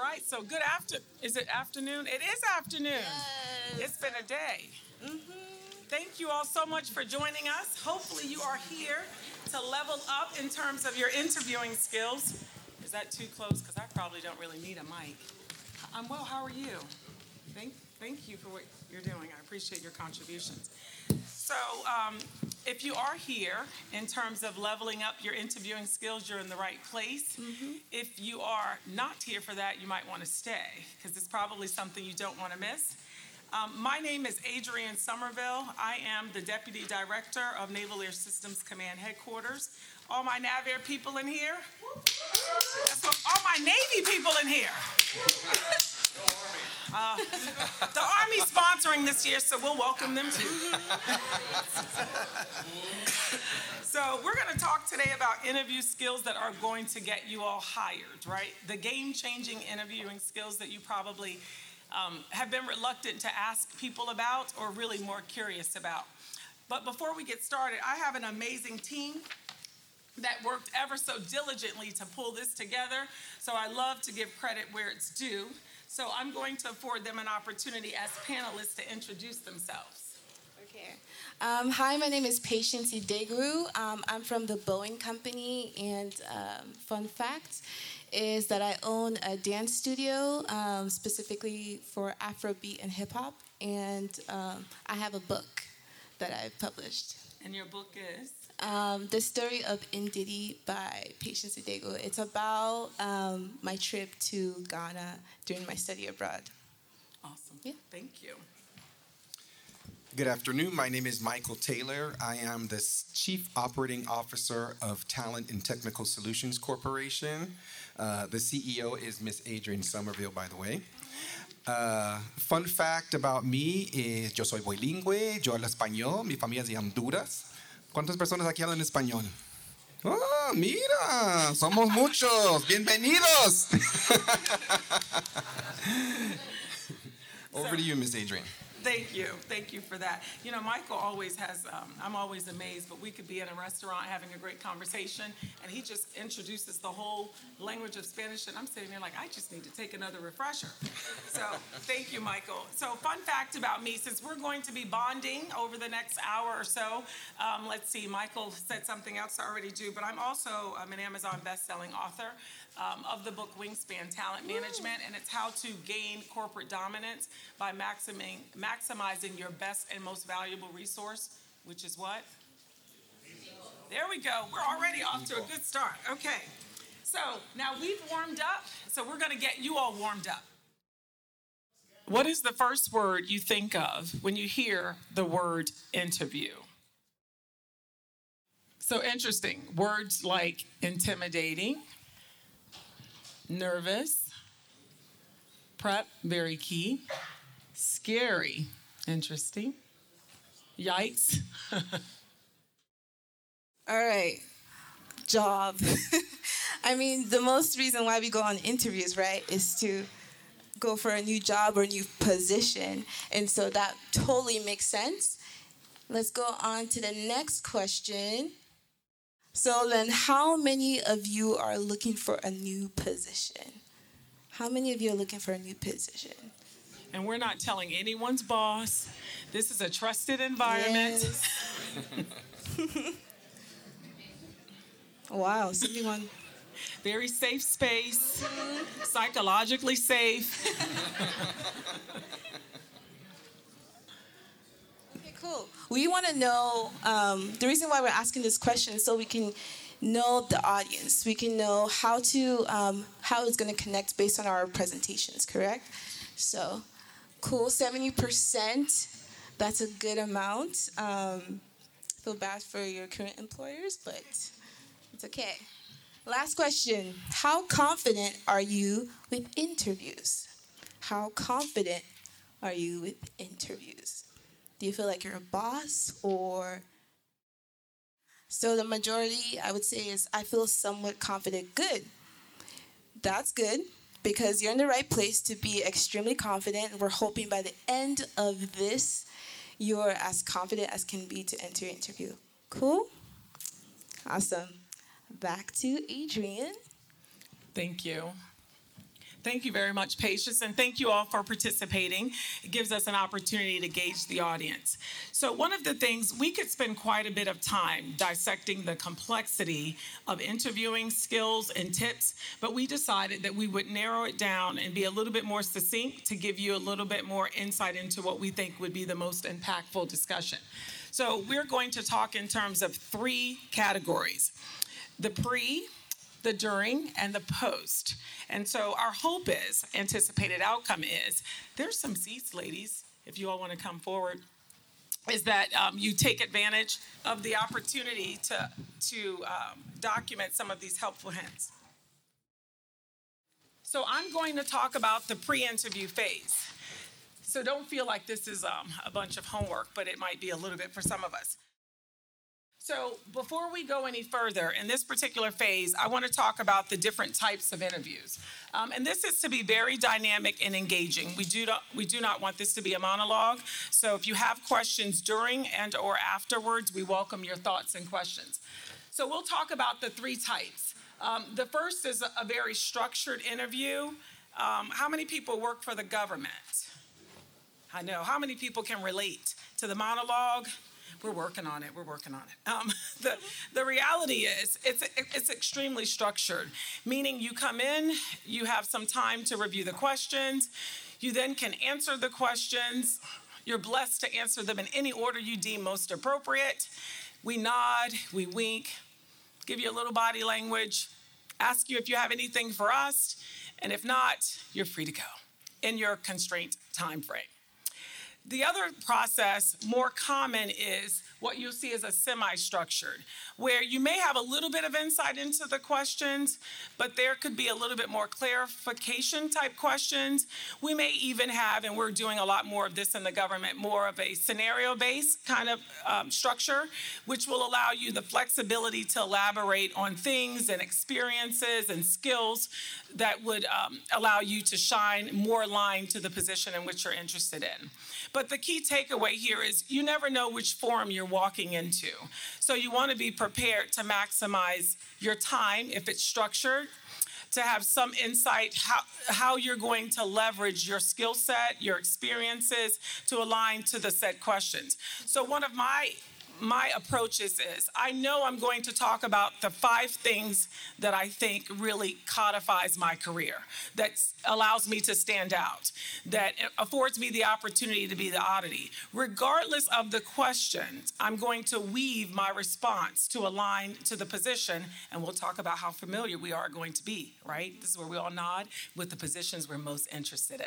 right, so good after. Is it afternoon? It is afternoon. Yes. It's been a day. Mm-hmm. Thank you all so much for joining us. Hopefully, you are here to level up in terms of your interviewing skills. Is that too close? Because I probably don't really need a mic. I'm well. How are you? Thank, thank you for what you're doing. I appreciate your contributions. So, um, if you are here in terms of leveling up your interviewing skills, you're in the right place. If you are not here for that, you might want to stay because it's probably something you don't want to miss. Um, my name is Adrienne Somerville. I am the Deputy Director of Naval Air Systems Command Headquarters. All my NAVAIR people in here. All my Navy people in here. Uh, the Army's sponsoring this year, so we'll welcome them too. So, we're going to talk today about interview skills that are going to get you all hired, right? The game changing interviewing skills that you probably um, have been reluctant to ask people about or really more curious about. But before we get started, I have an amazing team that worked ever so diligently to pull this together. So I love to give credit where it's due. So I'm going to afford them an opportunity as panelists to introduce themselves. Okay. Um, hi, my name is Patience Idegru. Um, I'm from the Boeing Company, and um, fun fact is that I own a dance studio um, specifically for Afrobeat and hip hop, and um, I have a book that I've published. And your book is? Um, the story of Indidi by Patience Idegru. It's about um, my trip to Ghana during my study abroad. Awesome. Yeah. Thank you. Good afternoon. My name is Michael Taylor. I am the Chief Operating Officer of Talent and Technical Solutions Corporation. Uh, the CEO is Miss Adrienne Somerville, by the way. Uh, fun fact about me is yo soy bilingüe, yo hablo español, mi familia es de Honduras. ¿Cuántas personas aquí hablan español? ¡Oh, mira! Somos muchos. Bienvenidos. Over to you, Miss Adrienne. Thank you. Thank you for that. You know, Michael always has, um, I'm always amazed, but we could be in a restaurant having a great conversation, and he just introduces the whole language of Spanish, and I'm sitting there like, I just need to take another refresher. So, thank you, Michael. So, fun fact about me since we're going to be bonding over the next hour or so, um, let's see, Michael said something else I already do, but I'm also I'm an Amazon best-selling author um, of the book Wingspan Talent Management, and it's how to gain corporate dominance by maximizing, maximizing your best and most valuable resource, which is what? There we go. We're already off to a good start. Okay. So now we've warmed up, so we're going to get you all warmed up. What is the first word you think of when you hear the word interview? So interesting. Words like intimidating, nervous, prep, very key, scary, interesting, yikes, All right, job. I mean, the most reason why we go on interviews, right, is to go for a new job or a new position. And so that totally makes sense. Let's go on to the next question. So then, how many of you are looking for a new position? How many of you are looking for a new position? And we're not telling anyone's boss. This is a trusted environment. Yes. wow, someone. very safe space, psychologically safe. Okay, cool. We want to know um, the reason why we're asking this question is so we can know the audience. We can know how to um, how it's going to connect based on our presentations. Correct? So, cool. Seventy percent. That's a good amount. Um, feel bad for your current employers, but it's okay. Last question. How confident are you with interviews? How confident are you with interviews? Do you feel like you're a boss or so the majority I would say is I feel somewhat confident. Good. That's good because you're in the right place to be extremely confident. We're hoping by the end of this you're as confident as can be to enter your interview. Cool? Awesome. Back to Adrienne. Thank you. Thank you very much, Patience, and thank you all for participating. It gives us an opportunity to gauge the audience. So, one of the things we could spend quite a bit of time dissecting the complexity of interviewing skills and tips, but we decided that we would narrow it down and be a little bit more succinct to give you a little bit more insight into what we think would be the most impactful discussion. So, we're going to talk in terms of three categories the pre, the during, and the post. And so our hope is, anticipated outcome is, there's some seats, ladies, if you all want to come forward, is that um, you take advantage of the opportunity to, to um, document some of these helpful hints. So I'm going to talk about the pre-interview phase. So don't feel like this is um, a bunch of homework, but it might be a little bit for some of us. So before we go any further, in this particular phase, I want to talk about the different types of interviews. Um, and this is to be very dynamic and engaging. We do, not, we do not want this to be a monologue. So if you have questions during and or afterwards, we welcome your thoughts and questions. So we'll talk about the three types. Um, the first is a, very structured interview. Um, how many people work for the government? I know. How many people can relate to the monologue? We're working on it. We're working on it. Um, the, the reality is, it's, it's extremely structured, meaning you come in, you have some time to review the questions, you then can answer the questions. You're blessed to answer them in any order you deem most appropriate. We nod, we wink, give you a little body language, ask you if you have anything for us, and if not, you're free to go in your constraint time frame. The other process, more common, is what you'll see as a semi-structured, where you may have a little bit of insight into the questions, but there could be a little bit more clarification type questions. We may even have, and we're doing a lot more of this in the government, more of a scenario-based kind of um, structure, which will allow you the flexibility to elaborate on things and experiences and skills that would um, allow you to shine more aligned to the position in which you're interested in. But the key takeaway here is you never know which forum you're walking into. So you want to be prepared to maximize your time if it's structured to have some insight how, how you're going to leverage your skill set, your experiences to align to the set questions. So one of my my approach is this I know I'm going to talk about the five things that I think really codifies my career, that allows me to stand out, that affords me the opportunity to be the oddity. Regardless of the questions, I'm going to weave my response to align to the position, and we'll talk about how familiar we are going to be, right? This is where we all nod with the positions we're most interested in.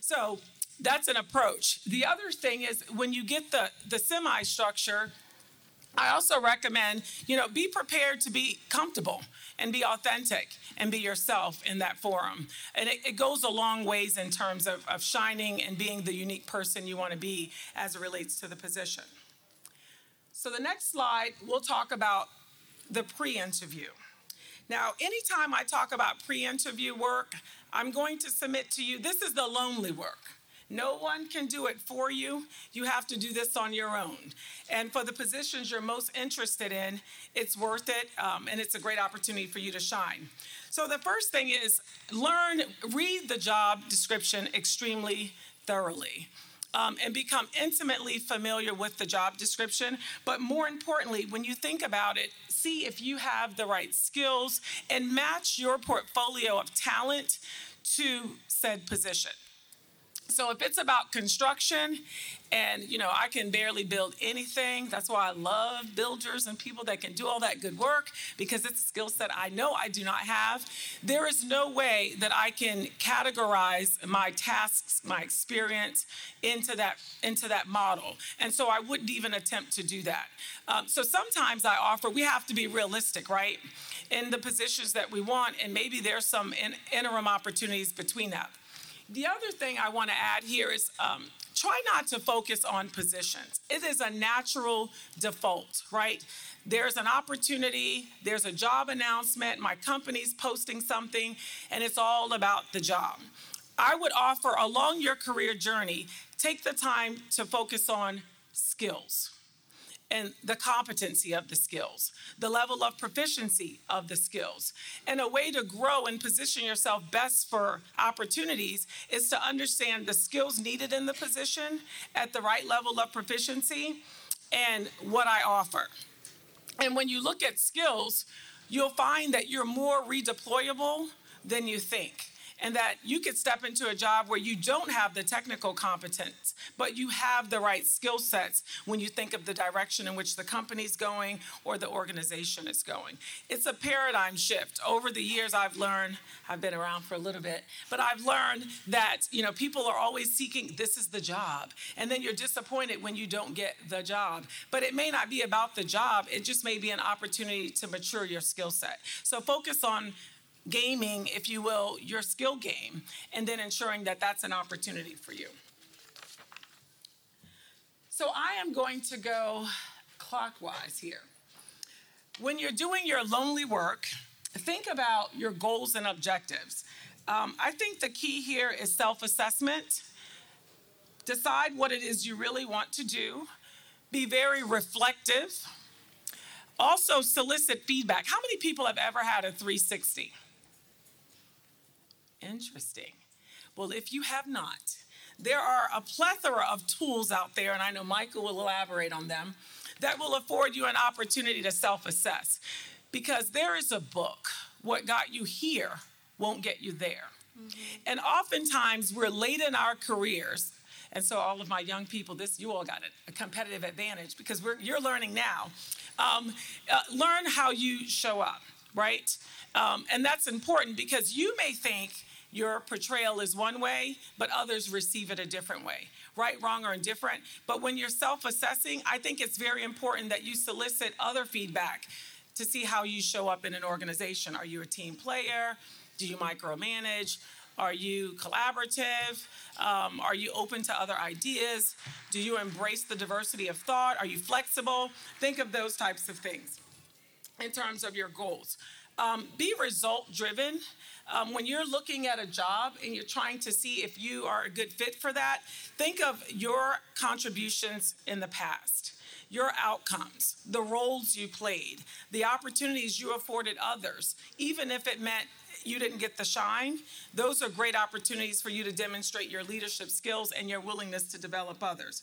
So, that's an approach. The other thing is when you get the, the semi structure, I also recommend, you know, be prepared to be comfortable and be authentic and be yourself in that forum. And it, it goes a long ways in terms of, of shining and being the unique person you want to be as it relates to the position. So the next slide, we'll talk about the pre-interview. Now, anytime I talk about pre-interview work, I'm going to submit to you, this is the lonely work. No one can do it for you. You have to do this on your own. And for the positions you're most interested in, it's worth it um, and it's a great opportunity for you to shine. So, the first thing is learn, read the job description extremely thoroughly. Um, and become intimately familiar with the job description. But more importantly, when you think about it, see if you have the right skills and match your portfolio of talent to said position. So if it's about construction and you know I can barely build anything, that's why I love builders and people that can do all that good work because it's a skill set I know I do not have. There is no way that I can categorize my tasks, my experience into that into that model. And so I wouldn't even attempt to do that. Um, so sometimes I offer we have to be realistic, right? In the positions that we want, and maybe there's some in, interim opportunities between that. The other thing I want to add here is um, try not to focus on positions. It is a natural default, right? There's an opportunity, there's a job announcement, my company's posting something, and it's all about the job. I would offer along your career journey, take the time to focus on skills and the competency of the skills, the level of proficiency of the skills. And a way to grow and position yourself best for opportunities is to understand the skills needed in the position at the right level of proficiency and what I offer. And when you look at skills, you'll find that you're more redeployable than you think and that you could step into a job where you don't have the technical competence, but you have the right skill sets when you think of the direction in which the company's going or the organization is going. It's a paradigm shift. Over the years, I've learned, I've been around for a little bit, but I've learned that, you know, people are always seeking, this is the job. And then you're disappointed when you don't get the job. But it may not be about the job, it just may be an opportunity to mature your skill set. So focus on gaming, if you will, your skill game, and then ensuring that that's an opportunity for you. So I am going to go clockwise here. When you're doing your lonely work, think about your goals and objectives. Um, I think the key here is self assessment. Decide what it is you really want to do. Be very reflective. Also, solicit feedback. How many people have ever had a 360? Interesting. Well, if you have not, there are a plethora of tools out there, and I know Michael will elaborate on them, that will afford you an opportunity to self assess. Because there is a book, What Got You Here Won't Get You There. Mm-hmm. And oftentimes we're late in our careers. And so, all of my young people, this you all got a, a competitive advantage because you're learning now. Um, uh, learn how you show up, right? Um, and that's important because you may think your portrayal is one way, but others receive it a different way, right, wrong, or indifferent. But when you're self assessing, I think it's very important that you solicit other feedback to see how you show up in an organization. Are you a team player? Do you micromanage? Are you collaborative? Um, are you open to other ideas? Do you embrace the diversity of thought? Are you flexible? Think of those types of things in terms of your goals. Um, be result driven. Um, when you're looking at a job and you're trying to see if you are a good fit for that, think of your contributions in the past, your outcomes, the roles you played, the opportunities you afforded others, even if it meant you didn't get the shine, those are great opportunities for you to demonstrate your leadership skills and your willingness to develop others.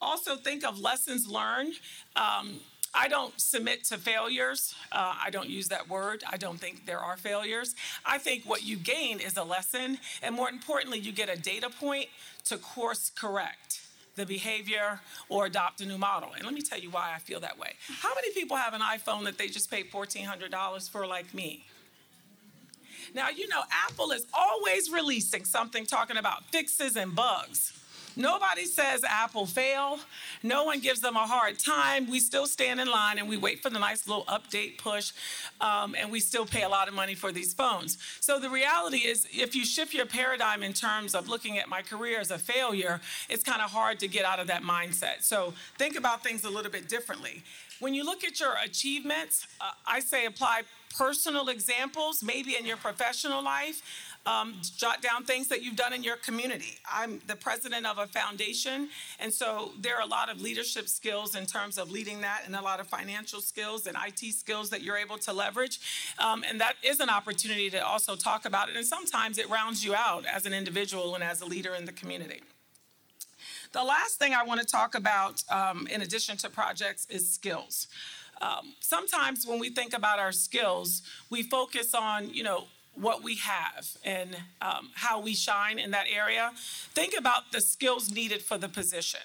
Also, think of lessons learned. Um, I don't submit to failures. Uh, I don't use that word. I don't think there are failures. I think what you gain is a lesson, and more importantly, you get a data point to course correct the behavior or adopt a new model. And let me tell you why I feel that way. How many people have an iPhone that they just paid $1,400 for, like me? Now, you know, Apple is always releasing something talking about fixes and bugs. Nobody says Apple fail. No one gives them a hard time. We still stand in line and we wait for the nice little update push, um, and we still pay a lot of money for these phones. So the reality is, if you shift your paradigm in terms of looking at my career as a failure, it's kind of hard to get out of that mindset. So think about things a little bit differently. When you look at your achievements, uh, I say apply personal examples, maybe in your professional life um, jot down things that you've done in your community. I'm the president of a foundation, and so there are a lot of leadership skills in terms of leading that, and a lot of financial skills and IT skills that you're able to leverage. Um, and that is an opportunity to also talk about it, and sometimes it rounds you out as an individual and as a leader in the community. The last thing I want to talk about, um, in addition to projects, is skills. Um, sometimes when we think about our skills, we focus on, you know, what we have and um, how we shine in that area, think about the skills needed for the position.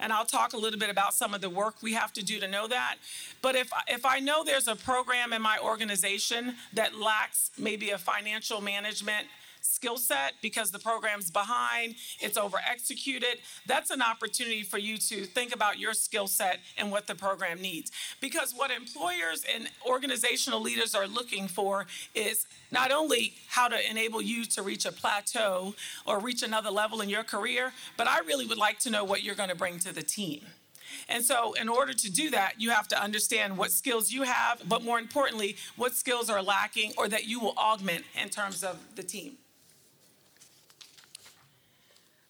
And I'll talk a little bit about some of the work we have to do to know that. But if, if I know there's a program in my organization that lacks maybe a financial management skill set because the program's behind, it's over executed, that's an opportunity for you to think about your skill set and what the program needs. Because what employers and organizational leaders are looking for is not only how to enable you to reach a plateau or reach another level in your career, but I really would like to know what you're going to bring to the team. And so, in order to do that, you have to understand what skills you have, but more importantly, what skills are lacking or that you will augment in terms of the team.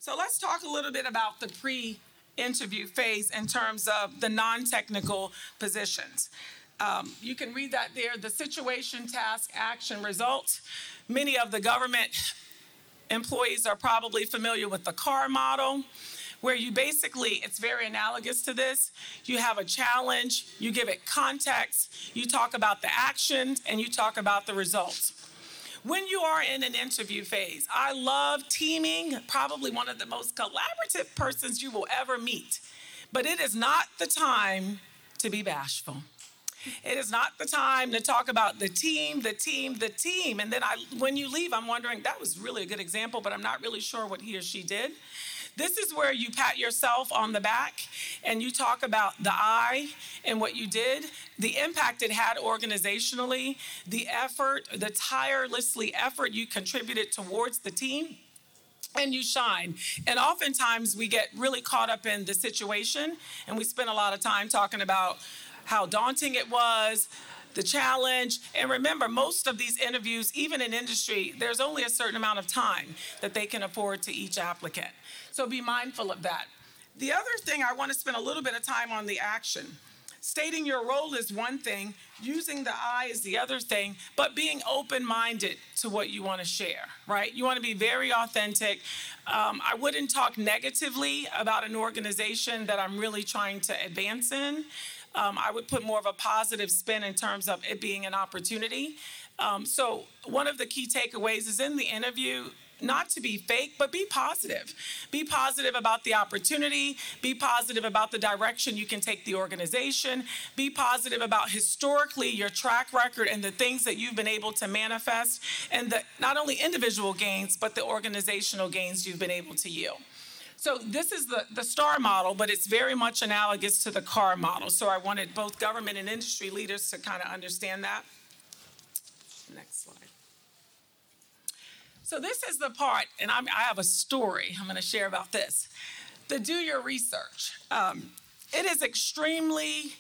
So let's talk a little bit about the pre interview phase in terms of the non-technical positions. Um, you can read that there, the situation, task, action, result. Many of the government employees are probably familiar with the CAR model, where you basically, it's very analogous to this. You have a challenge, you give it context, you talk about the actions, and you talk about the results. When you are in an interview phase, I love teaming, probably one of the most collaborative persons you will ever meet. But it is not the time to be bashful. It is not the time to talk about the team, the team, the team. And then I, when you leave, I'm wondering, that was really a good example, but I'm not really sure what he or she did. This is where you pat yourself on the back and you talk about the I and what you did, the impact it had organizationally, the effort, the tirelessly effort you contributed towards the team and you shine. And oftentimes we get really caught up in the situation and we spend a lot of time talking about how daunting it was, the challenge. And remember, most of these interviews, even in industry, there's only a certain amount of time that they can afford to each applicant. So be mindful of that. The other thing I want to spend a little bit of time on the action. Stating your role is one thing, using the I is the other thing, but being open minded to what you want to share, right? You want to be very authentic. Um, I wouldn't talk negatively about an organization that I'm really trying to advance in. Um, I would put more of a positive spin in terms of it being an opportunity. Um, so, one of the key takeaways is in the interview, not to be fake, but be positive. Be positive about the opportunity. Be positive about the direction you can take the organization. Be positive about historically your track record and the things that you've been able to manifest and the not only individual gains, but the organizational gains you've been able to yield. So this is the, the STAR model, but it's very much analogous to the CAR model. So I wanted both government and industry leaders to kind of understand that. Next slide. So this is the part, and I'm, i have a story I'm going to share about this. The do your research. Um, it is extremely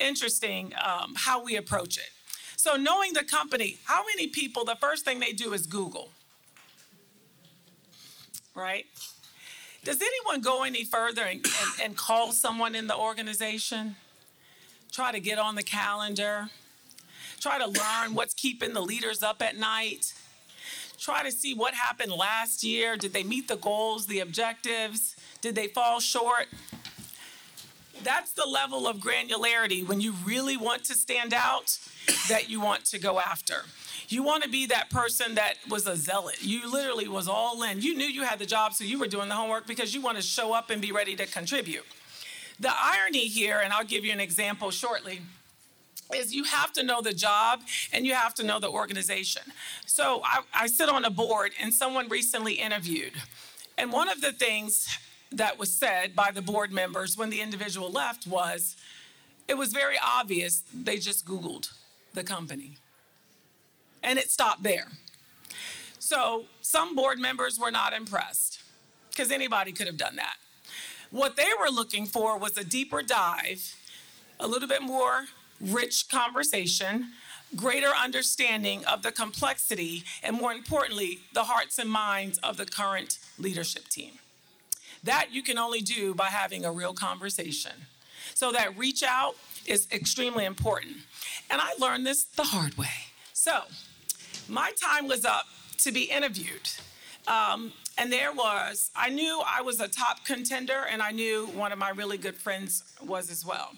interesting um, how we approach it. So knowing the company, how many people, the first thing they do is Google, right? Does anyone go any further and, and, and call someone in the organization? Try to get on the calendar? Try to learn what's keeping the leaders up at night? Try to see what happened last year. Did they meet the goals, the objectives? Did they fall short? That's the level of granularity when you really want to stand out that you want to go after. You want to be that person that was a zealot. You literally was all in. You knew you had the job, so you were doing the homework because you want to show up and be ready to contribute. The irony here, and I'll give you an example shortly, is you have to know the job and you have to know the organization. So I, I sit on a board, and someone recently interviewed. And one of the things that was said by the board members when the individual left was it was very obvious they just Googled the company. And it stopped there. So some board members were not impressed because anybody could have done that. What they were looking for was a deeper dive, a little bit more rich conversation, greater understanding of the complexity, and more importantly, the hearts and minds of the current leadership team. That you can only do by having a real conversation. So that reach out is extremely important. And I learned this the hard way. So, my time was up to be interviewed. Um, and there was, I knew I was a top contender, and I knew one of my really good friends was as well.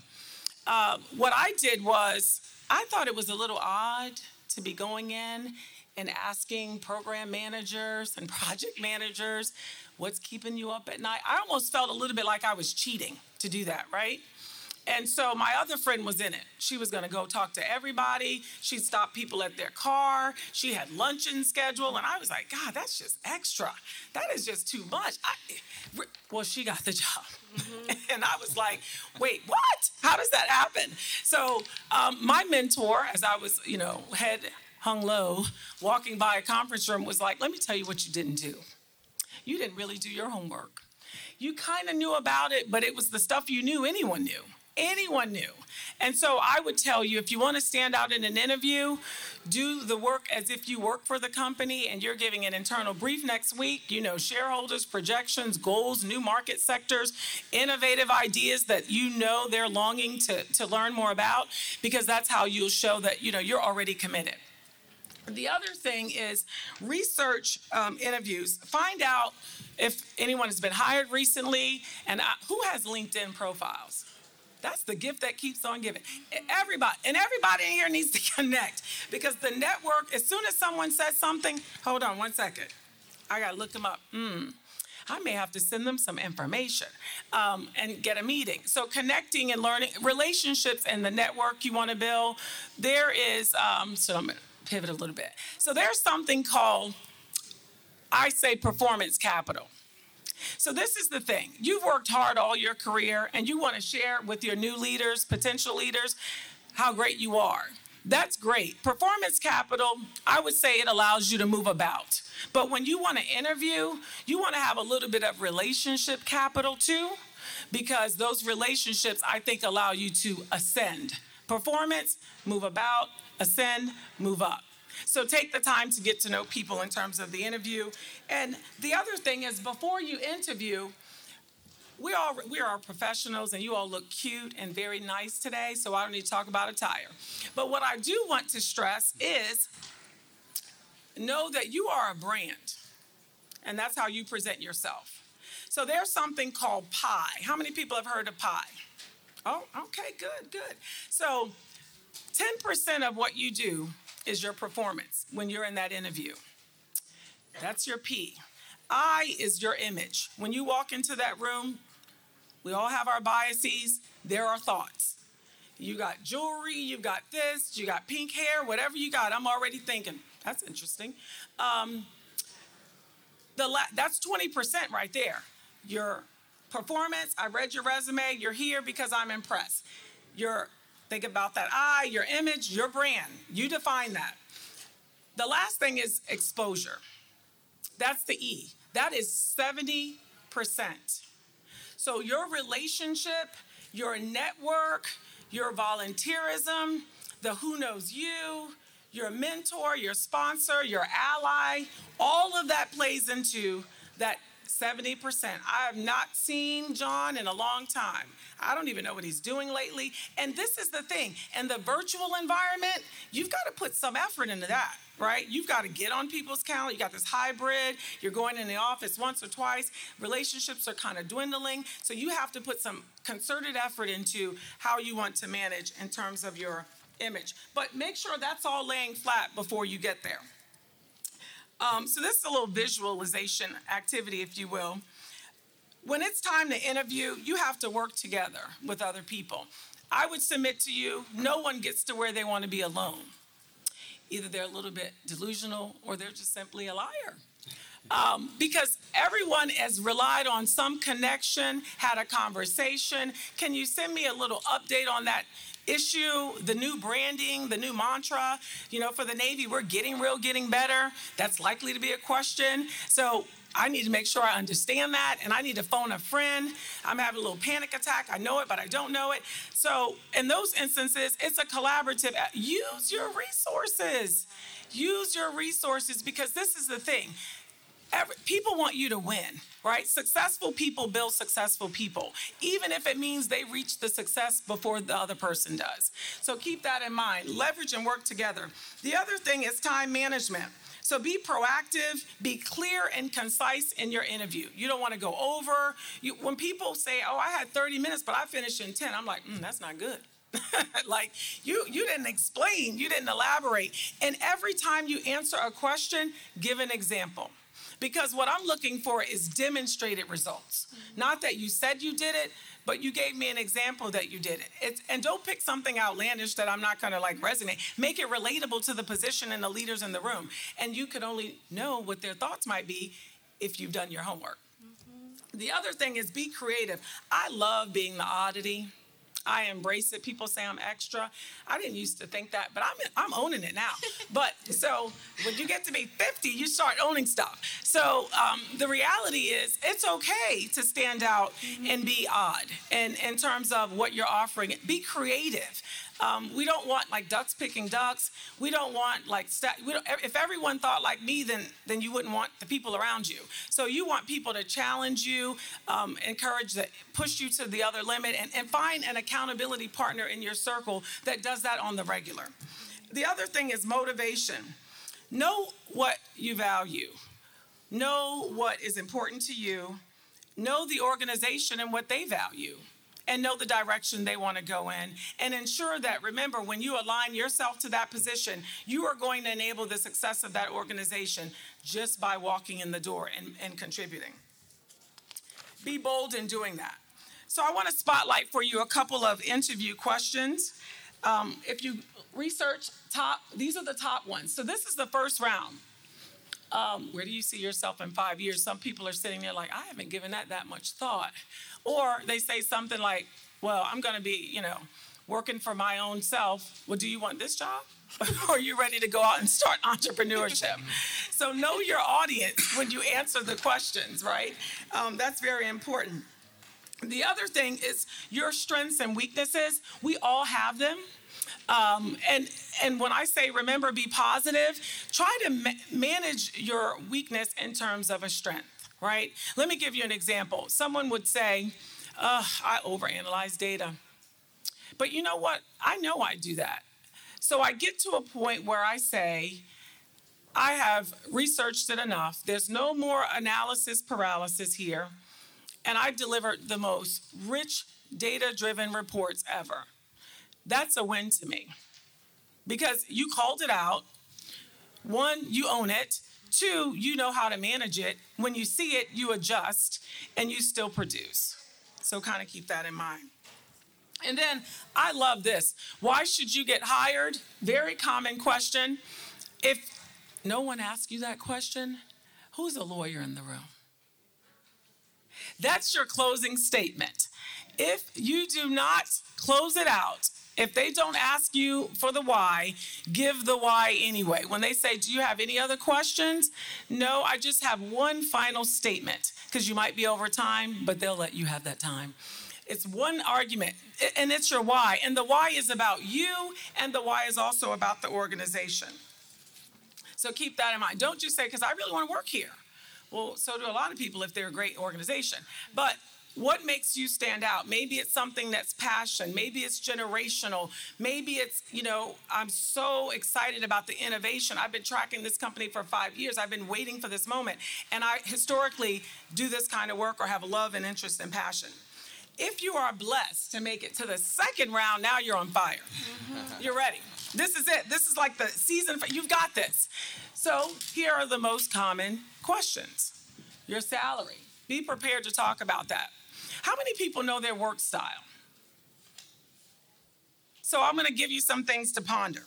Uh, what I did was, I thought it was a little odd to be going in and asking program managers and project managers what's keeping you up at night. I almost felt a little bit like I was cheating to do that, right? And so my other friend was in it. She was going to go talk to everybody. She'd stop people at their car. She had luncheon schedule. And I was like, God, that's just extra. That is just too much. I, well, she got the job. Mm-hmm. and I was like, wait, what? How does that happen? So um, my mentor, as I was, you know, head hung low, walking by a conference room, was like, let me tell you what you didn't do. You didn't really do your homework. You kind of knew about it, but it was the stuff you knew anyone knew anyone knew. And so I would tell you if you want to stand out in an interview, do the work as if you work for the company and you're giving an internal brief next week. You know, shareholders, projections, goals, new market sectors, innovative ideas that you know they're longing to, to learn more about, because that's how you'll show that, you know, you're already committed. The other thing is research um, interviews. Find out if anyone has been hired recently and uh, who has LinkedIn profiles. That's the gift that keeps on giving. Everybody, and everybody in here needs to connect because the network, as soon as someone says something, hold on one second. I got to look them up. Hmm. I may have to send them some information um, and get a meeting. So, connecting and learning relationships and the network you want to build, there is, um, so I'm going to pivot a little bit. So, there's something called, I say, performance capital. So, this is the thing you've worked hard all your career and you want to share with your new leaders, potential leaders, how great you are. That's great. Performance capital, I would say it allows you to move about. But when you want to interview, you want to have a little bit of relationship capital too, because those relationships, I think, allow you to ascend. Performance, move about, ascend, move up. So take the time to get to know people in terms of the interview. And the other thing is before you interview, we all we are professionals and you all look cute and very nice today, so I don't need to talk about attire. But what I do want to stress is know that you are a brand. And that's how you present yourself. So there's something called pie. How many people have heard of pie? Oh, okay, good, good. So 10% of what you do is your performance when you're in that interview. That's your P. I is your image. When you walk into that room, we all have our biases, there are thoughts. You got jewelry, you got this, you got pink hair, whatever you got, I'm already thinking, that's interesting. Um, the la- that's 20% right there. Your performance, I read your resume, you're here because I'm impressed. Your Think about that I, your image, your brand. You define that. The last thing is exposure. That's the E. That is 70%. So your relationship, your network, your volunteerism, the who knows you, your mentor, your sponsor, your ally, all of that plays into that 70%. I have not seen John in a long time. I don't even know what he's doing lately. And this is the thing in the virtual environment, you've got to put some effort into that, right? You've got to get on people's calendar. You got this hybrid, you're going in the office once or twice. Relationships are kind of dwindling. So you have to put some concerted effort into how you want to manage in terms of your image. But make sure that's all laying flat before you get there. Um, so this is a little visualization activity, if you will. When it's time to interview, you have to work together with other people. I would submit to you, no one gets to where they want to be alone. Either they're a little bit delusional or they're just simply a liar. Um, because everyone has relied on some connection, had a conversation. Can you send me a little update on that issue, the new branding, the new mantra? You know, for the Navy, we're getting real, getting better. That's likely to be a question. So I need to make sure I understand that and I need to phone a friend. I'm having a little panic attack. I know it, but I don't know it. So, in those instances, it's a collaborative. Use your resources. Use your resources because this is the thing. Every, people want you to win, right? Successful people build successful people, even if it means they reach the success before the other person does. So keep that in mind. Leverage and work together. The other thing is time management. So be proactive, be clear and concise in your interview. You don't want to go over. You, when people say, "Oh, I had 30 minutes, but I finished in 10," I'm like, mm, "That's not good." like you you didn't explain, you didn't elaborate. And every time you answer a question, give an example. Because what I'm looking for is demonstrated results. Mm-hmm. Not that you said you did it, but you gave me an example that you did it. It's, and don't pick something outlandish that I'm not going to like resonate. Make it relatable to the position and the leaders in the room. And you could only know what their thoughts might be if you've done your homework. Mm-hmm. The other thing is be creative. I love being the oddity. I embrace it. People say I'm extra. I didn't used to think that, but I'm I'm owning it now. but so when you get to be 50, you start owning stuff. So um, the reality is, it's okay to stand out and be odd, and in terms of what you're offering, be creative. Um, we don't want like ducks picking ducks. We don't want like we don't, if everyone thought like me, then then you wouldn't want the people around you. So you want people to challenge you, um, encourage that, push you to the other limit, and, and find an accountability partner in your circle that does that on the regular. The other thing is motivation. Know what you value. Know what is important to you. Know the organization and what they value and know the direction they want to go in and ensure that remember when you align yourself to that position you are going to enable the success of that organization just by walking in the door and, and contributing. Be bold in doing that. So i want to spotlight for you a couple of interview questions. Um, if you research top these are the top ones. So this is the first round. Um, where do you see yourself in five years? Some people are sitting there like, I haven't given that that much thought. Or they say something like, well, I'm going to be, you know, working for my own self. Well, do you want this job? or are you ready to go out and start entrepreneurship? so know your audience when you answer the questions, right? Um, that's very important. The other thing is your strengths and weaknesses. We all have them. Um, and and when I say remember, be positive, try to ma- manage your weakness in terms of a strength, right? Let me give you an example. Someone would say, I overanalyze data. But you know what? I know I do that. So I get to a point where I say, I have researched it enough. There's no more analysis paralysis here. And I delivered the most rich data driven reports ever that's a win to me because you called it out. One, you own it. Two, you know how to manage it. When you see it, you adjust and you still produce. So, kind of keep that in mind. And then I love this. Why should you get hired? Very common question. If no one asks you that question, who's a lawyer in the room? That's your closing statement. If you do not close it out if they don't ask you for the why, give the why anyway. When they say, Do you have any other questions? No, I just have one final statement because you might be over time, but they'll let you have that time. It's one argument, and it's your why. And the why is about you, and the why is also about the organization. So keep that in mind. Don't just say, because I really want to work here. Well, so do a lot of people if they're a great organization. But what makes you stand out? Maybe it's something that's passion. Maybe it's generational. Maybe it's, you know, I'm so excited about the innovation. I've been tracking this company for five years. I've been waiting for this moment. And I historically do this kind of work or have love and interest and passion. If you are blessed to make it to the second round, now you're on fire. Mm-hmm. You're ready. This is it. This is like the season. You've got this. So here are the most common questions your salary. Be prepared to talk about that. How many people know their work style? So I'm going to give you some things to ponder.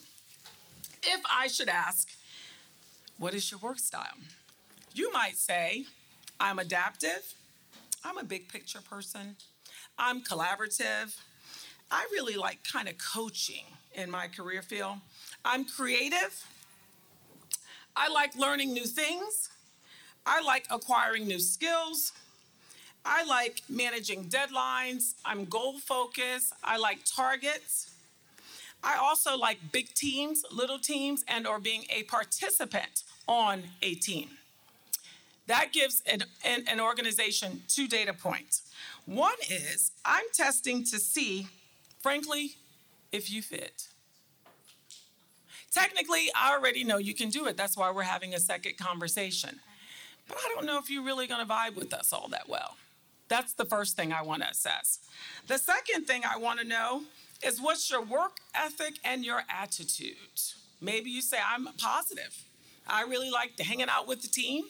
If I should ask, what is your work style? You might say, I'm adaptive, I'm a big picture person, I'm collaborative, I really like kind of coaching in my career field, I'm creative, I like learning new things, I like acquiring new skills, I like managing deadlines. I'm goal focused. I like targets. I also like big teams, little teams, and or being a participant on a team. That gives an, an, an organization two data points. One is I'm testing to see, frankly, if you fit. Technically, I already know you can do it. That's why we're having a second conversation. But I don't know if you're really going to vibe with us all that well. That's the first thing I want to assess. The second thing I want to know is what's your work ethic and your attitude? Maybe you say, I'm positive. I really like hanging out with the team.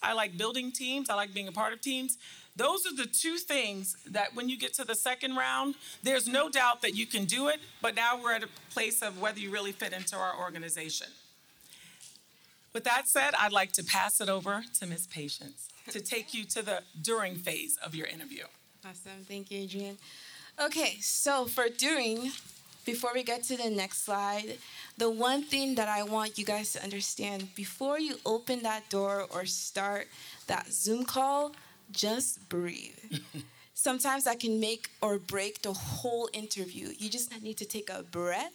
I like building teams. I like being a part of teams. Those are the two things that when you get to the second round, there's no doubt that you can do it, but now we're at a place of whether you really fit into our organization. With that said, I'd like to pass it over to Ms. Patience to take you to the during phase of your interview. Awesome. Thank you, Adrienne. Okay, so for during, before we get to the next slide, the one thing that I want you guys to understand before you open that door or start that Zoom call, just breathe. Sometimes that can make or break the whole interview. You just need to take a breath,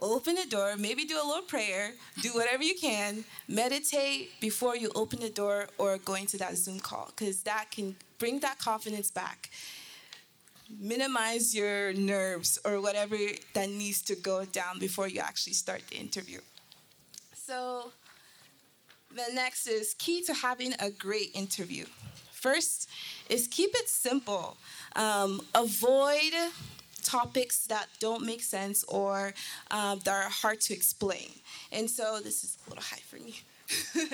open the door, maybe do a little prayer, do whatever you can, meditate before you open the door or go into that Zoom call, because that can bring that confidence back minimize your nerves or whatever that needs to go down before you actually start the interview. So, the next is key to having a great interview. First is keep it simple. Um, avoid topics that don't make sense or um, that are hard to explain. And so this is a little high for me.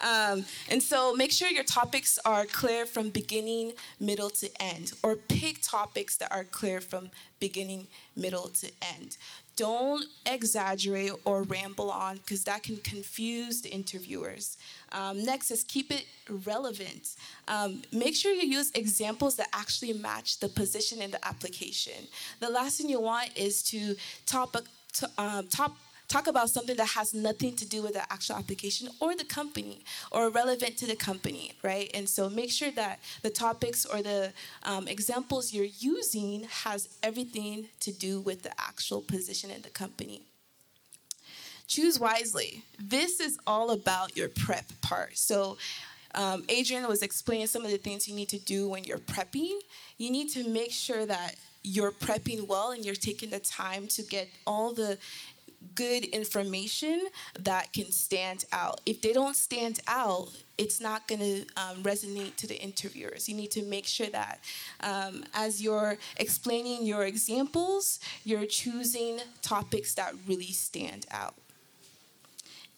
um, and so make sure your topics are clear from beginning, middle to end, or pick topics that are clear from beginning, middle to end. Don't exaggerate or ramble on because that can confuse the interviewers. Um, next is keep it relevant. Um, make sure you use examples that actually match the position in the application. The last thing you want is to top, to, um, top talk about something that has nothing to do with the actual application or the company or relevant to the company, right? And so make sure that the topics or the um, examples you're using has everything to do with the actual position in the company. Choose wisely. This is all about your prep part. So um, Adrienne was explaining some of the things you need to do when you're prepping. You need to make sure that you're prepping well and you're taking the time to get all the good information that can stand out. If they don't stand out, it's not going to um, resonate to the interviewers. You need to make sure that um, as you're explaining your examples, you're choosing topics that really stand out.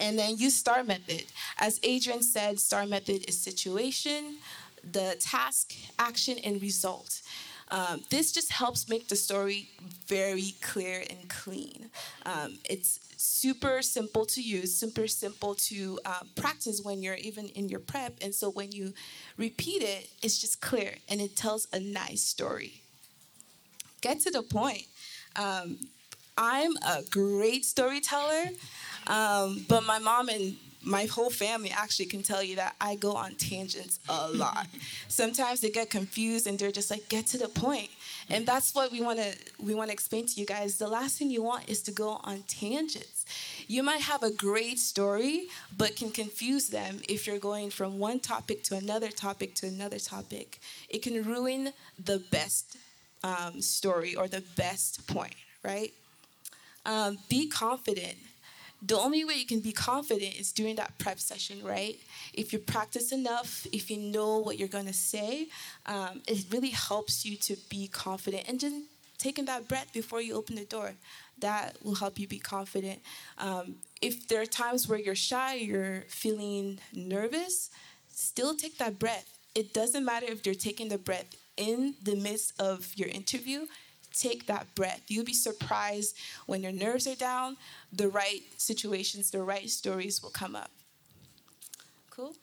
And then use STAR method. As Adrienne said, STAR method is situation, the task, action, and result. Um, this just helps make the story very clear and clean. Um, it's super simple to use, super simple to uh, practice when you're even in your prep. And so when you repeat it, it's just clear and it tells a nice story. Get to the point. Um, I'm a great storyteller, um, but my mom and my whole family actually can tell you that I go on tangents a lot. Sometimes they get confused and they're just like, get to the point. And that's what we want to we want to explain to you guys. The last thing you want is to go on tangents. You might have a great story, but can confuse them if you're going from one topic to another topic to another topic. It can ruin the best um, story or the best point, right? Um, be confident the only way you can be confident is during that prep session, right? If you practice enough, if you know what you're going to say, um, it really helps you to be confident and just taking that breath before you open the door. That will help you be confident. Um, if there are times where you're shy, you're feeling nervous, still take that breath. It doesn't matter if you're taking the breath in the midst of your interview take that breath. You'll be surprised when your nerves are down, the right situations, the right stories will come up. Cool.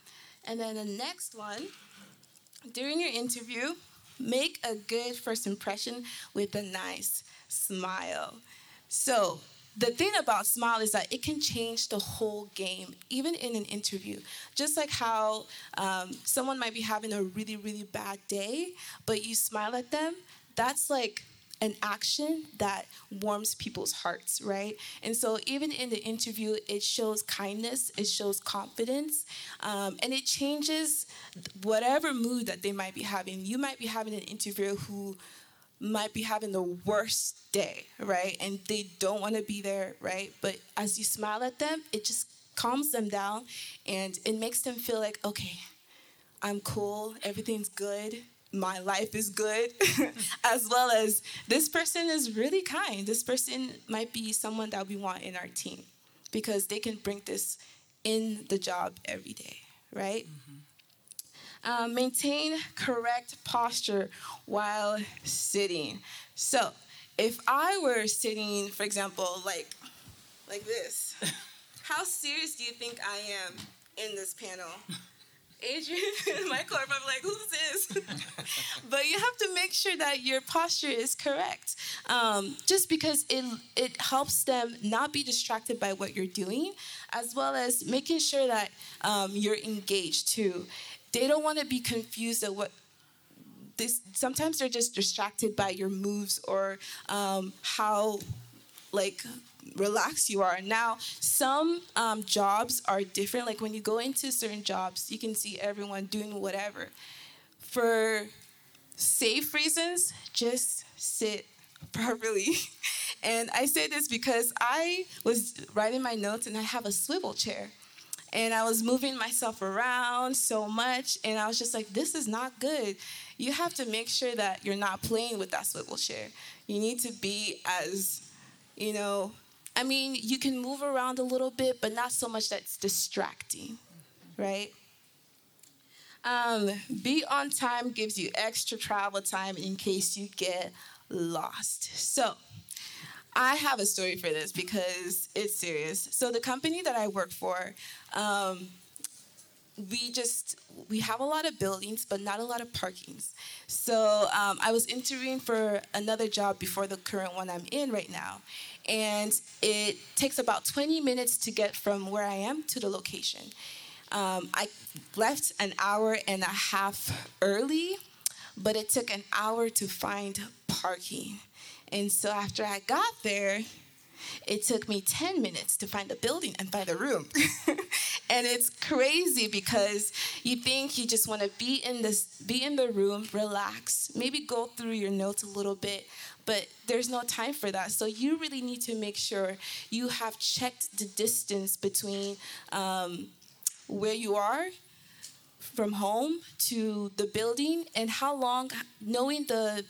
And then the next one, during your interview, make a good first impression with a nice smile. So, the thing about smile is that it can change the whole game, even in an interview. Just like how um, someone might be having a really, really bad day, but you smile at them, that's like an action that warms people's hearts, right? And so, even in the interview, it shows kindness, it shows confidence, um, and it changes whatever mood that they might be having. You might be having an interviewer who might be having the worst day, right? And they don't want to be there, right? But as you smile at them, it just calms them down and it makes them feel like, okay, I'm cool, everything's good, my life is good, as well as this person is really kind. This person might be someone that we want in our team because they can bring this in the job every day, right? Mm-hmm. Um, maintain correct posture while sitting. So, if I were sitting, for example, like like this, how serious do you think I am in this panel? Adrienne, Michael are probably like, who's this? but you have to make sure that your posture is correct. Um, just because it it helps them not be distracted by what you're doing, as well as making sure that um, you're engaged too. They don't want to be confused at what this. Sometimes they're just distracted by your moves or um, how like relaxed you are. Now, some um, jobs are different. Like when you go into certain jobs, you can see everyone doing whatever. For safe reasons, just sit properly. And I say this because I was writing my notes and I have a swivel chair. And I was moving myself around so much, and I was just like, this is not good. You have to make sure that you're not playing with that swivel chair. You need to be as, you know, I mean, you can move around a little bit, but not so much that's distracting, right? Um, be on time gives you extra travel time in case you get lost. So, I have a story for this because it's serious. So, the company that I work for, um, we just we have a lot of buildings but not a lot of parkings so um, i was interviewing for another job before the current one i'm in right now and it takes about 20 minutes to get from where I am to the location. Um, I left an hour and a half early, but it took an hour to find parking. And so after I got there, it took me 10 minutes to find a building and find a room. and it's crazy because you think you just want to be in this be in the room, relax, maybe go through your notes a little bit, but there's no time for that. So you really need to make sure you have checked the distance between um, where you are from home to the building and how long, knowing the,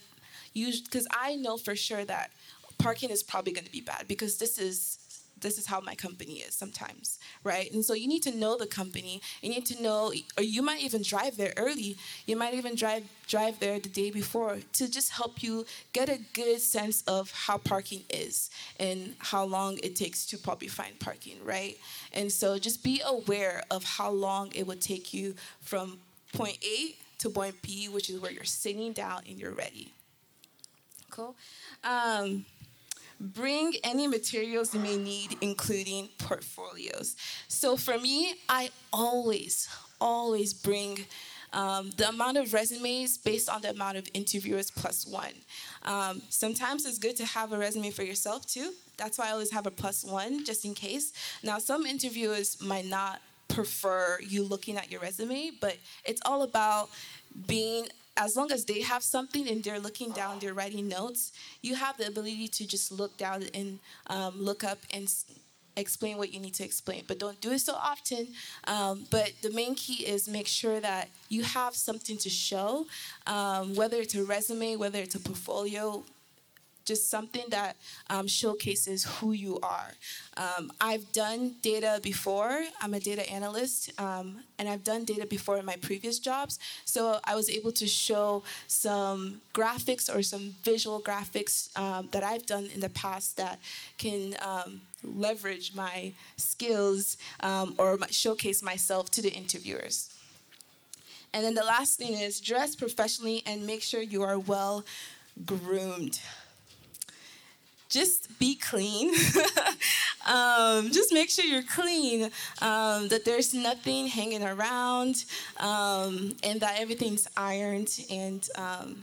because I know for sure that parking is probably going to be bad because this is this is how my company is sometimes, right? And so you need to know the company. You need to know, or you might even drive there early. You might even drive drive there the day before to just help you get a good sense of how parking is and how long it takes to probably find parking, right? And so just be aware of how long it would take you from point A to point B, which is where you're sitting down and you're ready. Cool. Um, Bring any materials you may need, including portfolios. So for me, I always, always bring um, the amount of resumes based on the amount of interviewers plus one. Um, sometimes it's good to have a resume for yourself too. That's why I always have a plus one just in case. Now, some interviewers might not prefer you looking at your resume, but it's all about being as long as they have something and they're looking down, they're writing notes, you have the ability to just look down and um, look up and explain what you need to explain. But don't do it so often. Um, but the main key is make sure that you have something to show, um, whether it's a resume, whether it's a portfolio, just something that um, showcases who you are. Um, I've done data before. I'm a data analyst, um, and I've done data before in my previous jobs. So I was able to show some graphics or some visual graphics um, that I've done in the past that can um, leverage my skills um, or showcase myself to the interviewers. And then the last thing is dress professionally and make sure you are well groomed just be clean. um, just make sure you're clean, um, that there's nothing hanging around, um, and that everything's ironed, and um,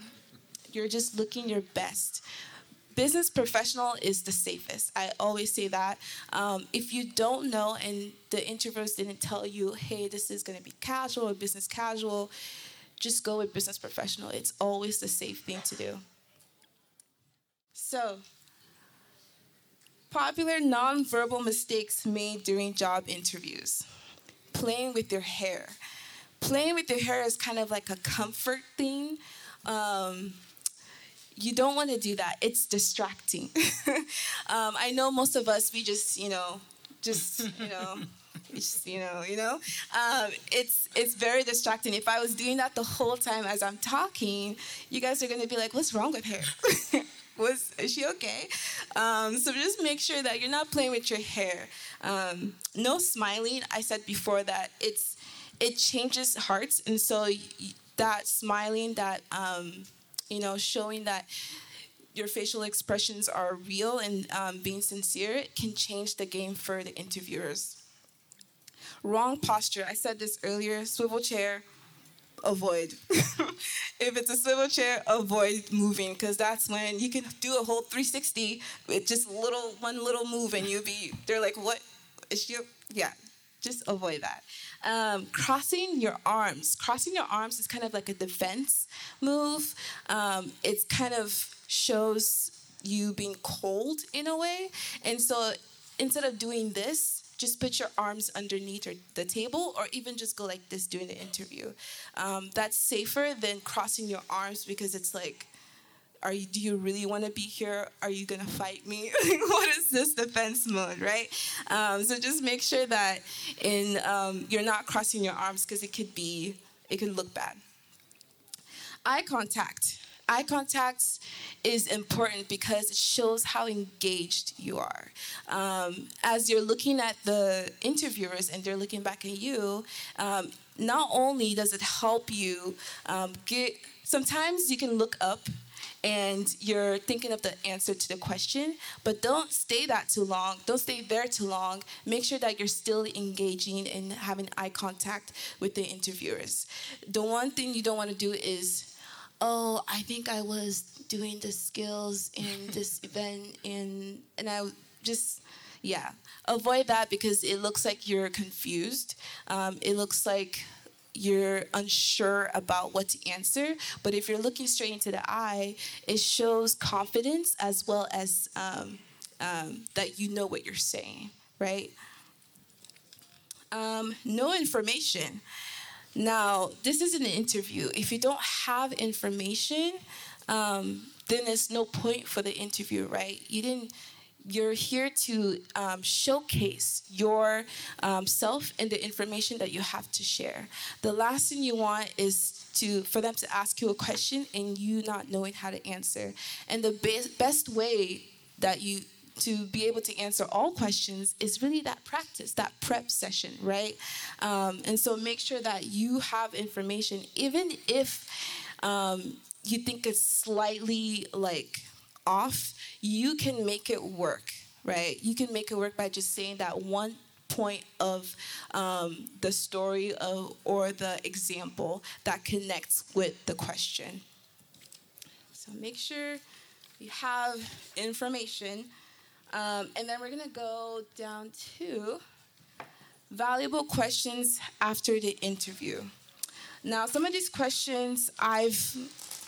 you're just looking your best. Business professional is the safest. I always say that. Um, if you don't know and the introverts didn't tell you, hey, this is going to be casual or business casual, just go with business professional. It's always the safe thing to do. So, Popular nonverbal mistakes made during job interviews. Playing with your hair. Playing with your hair is kind of like a comfort thing. Um, you don't want to do that. It's distracting. um, I know most of us, we just, you know, just, you know, just, you know, you know, um, it's it's very distracting. If I was doing that the whole time as I'm talking, you guys are gonna be like, "What's wrong with her?" was is she okay? Um, so just make sure that you're not playing with your hair. Um, no smiling. I said before that it's it changes hearts, and so that smiling, that um, you know, showing that your facial expressions are real and um, being sincere can change the game for the interviewers. Wrong posture. I said this earlier. Swivel chair. Avoid. if it's a swivel chair, avoid moving because that's when you can do a whole 360 with just little one little move and you'll be. They're like, what? Is she? Yeah. Just avoid that. Um, crossing your arms. Crossing your arms is kind of like a defense move. Um, it kind of shows you being cold in a way. And so instead of doing this, just put your arms underneath the table or even just go like this during the interview. Um, that's safer than crossing your arms because it's like, are you, do you really want to be here? Are you to fight me? what is this defense mode, right? Um, so just make sure that in um, you're not crossing your arms because it could be, it could look bad. Eye contact. Eye contact is important because it shows how engaged you are. Um, as you're looking at the interviewers and they're looking back at you, um, not only does it help you um, get, sometimes you can look up and you're thinking of the answer to the question, but don't stay that too long. Don't stay there too long. Make sure that you're still engaging and having eye contact with the interviewers. The one thing you don't want to do is oh, I think I was doing the skills in this event, and and I just yeah, avoid that because it looks like you're confused. Um, it looks like you're unsure about what to answer. But if you're looking straight into the eye, it shows confidence as well as um, um, that you know what you're saying, right? Um, no information. Now, this is an interview. If you don't have information, um, then there's no point for the interview, right? You didn't. You're here to um, showcase your um, self and the information that you have to share. The last thing you want is to for them to ask you a question and you not knowing how to answer. And the be- best way that you to be able to answer all questions is really that practice, that prep session, right? Um, and so make sure that you have information, even if um, you think it's slightly like off, you can make it work, right? You can make it work by just saying that one point of um, the story of, or the example that connects with the question. So make sure you have information. Um, and then we're going to go down to valuable questions after the interview. Now, some of these questions I've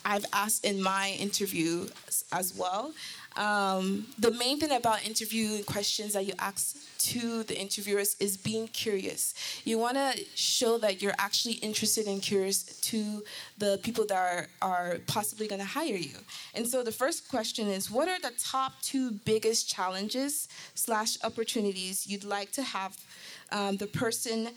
I've asked in my interview as well. Um, the main thing about interviewing questions that you ask to the interviewers is being curious. You want to show that you're actually interested and curious to the people that are, are possibly going to hire you. And so the first question is, what are the top two biggest challenges slash opportunities you'd like to have um, the person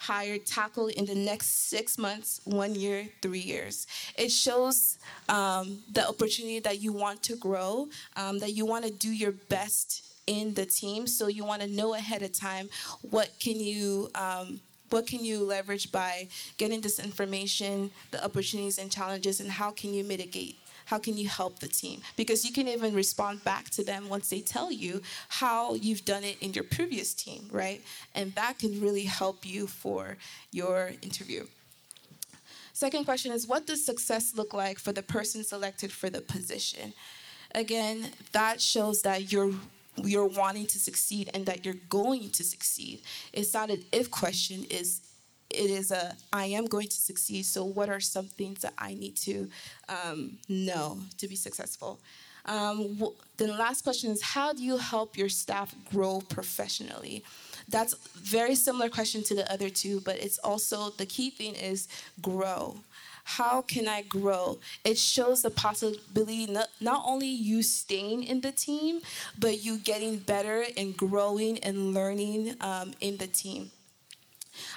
hired tackle in the next six months, one year, three years. It shows um, the opportunity that you want to grow, um, that you want to do your best in the team. So you want to know ahead of time what can you. Um, what can you leverage by getting this information, the opportunities and challenges, and how can you mitigate how can you help the team? Because you can even respond back to them once they tell you how you've done it in your previous team, right? And that can really help you for your interview. Second question is What does success look like for the person selected for the position? Again, that shows that you're you're wanting to succeed and that you're going to succeed. It's not an if question, is it is a I am going to succeed. So what are some things that I need to um, know to be successful? Um, w- then the last question is how do you help your staff grow professionally? That's very similar question to the other two, but it's also the key thing is grow. How can I grow? It shows the possibility not, not only you staying in the team, but you getting better and growing and learning um, in the team.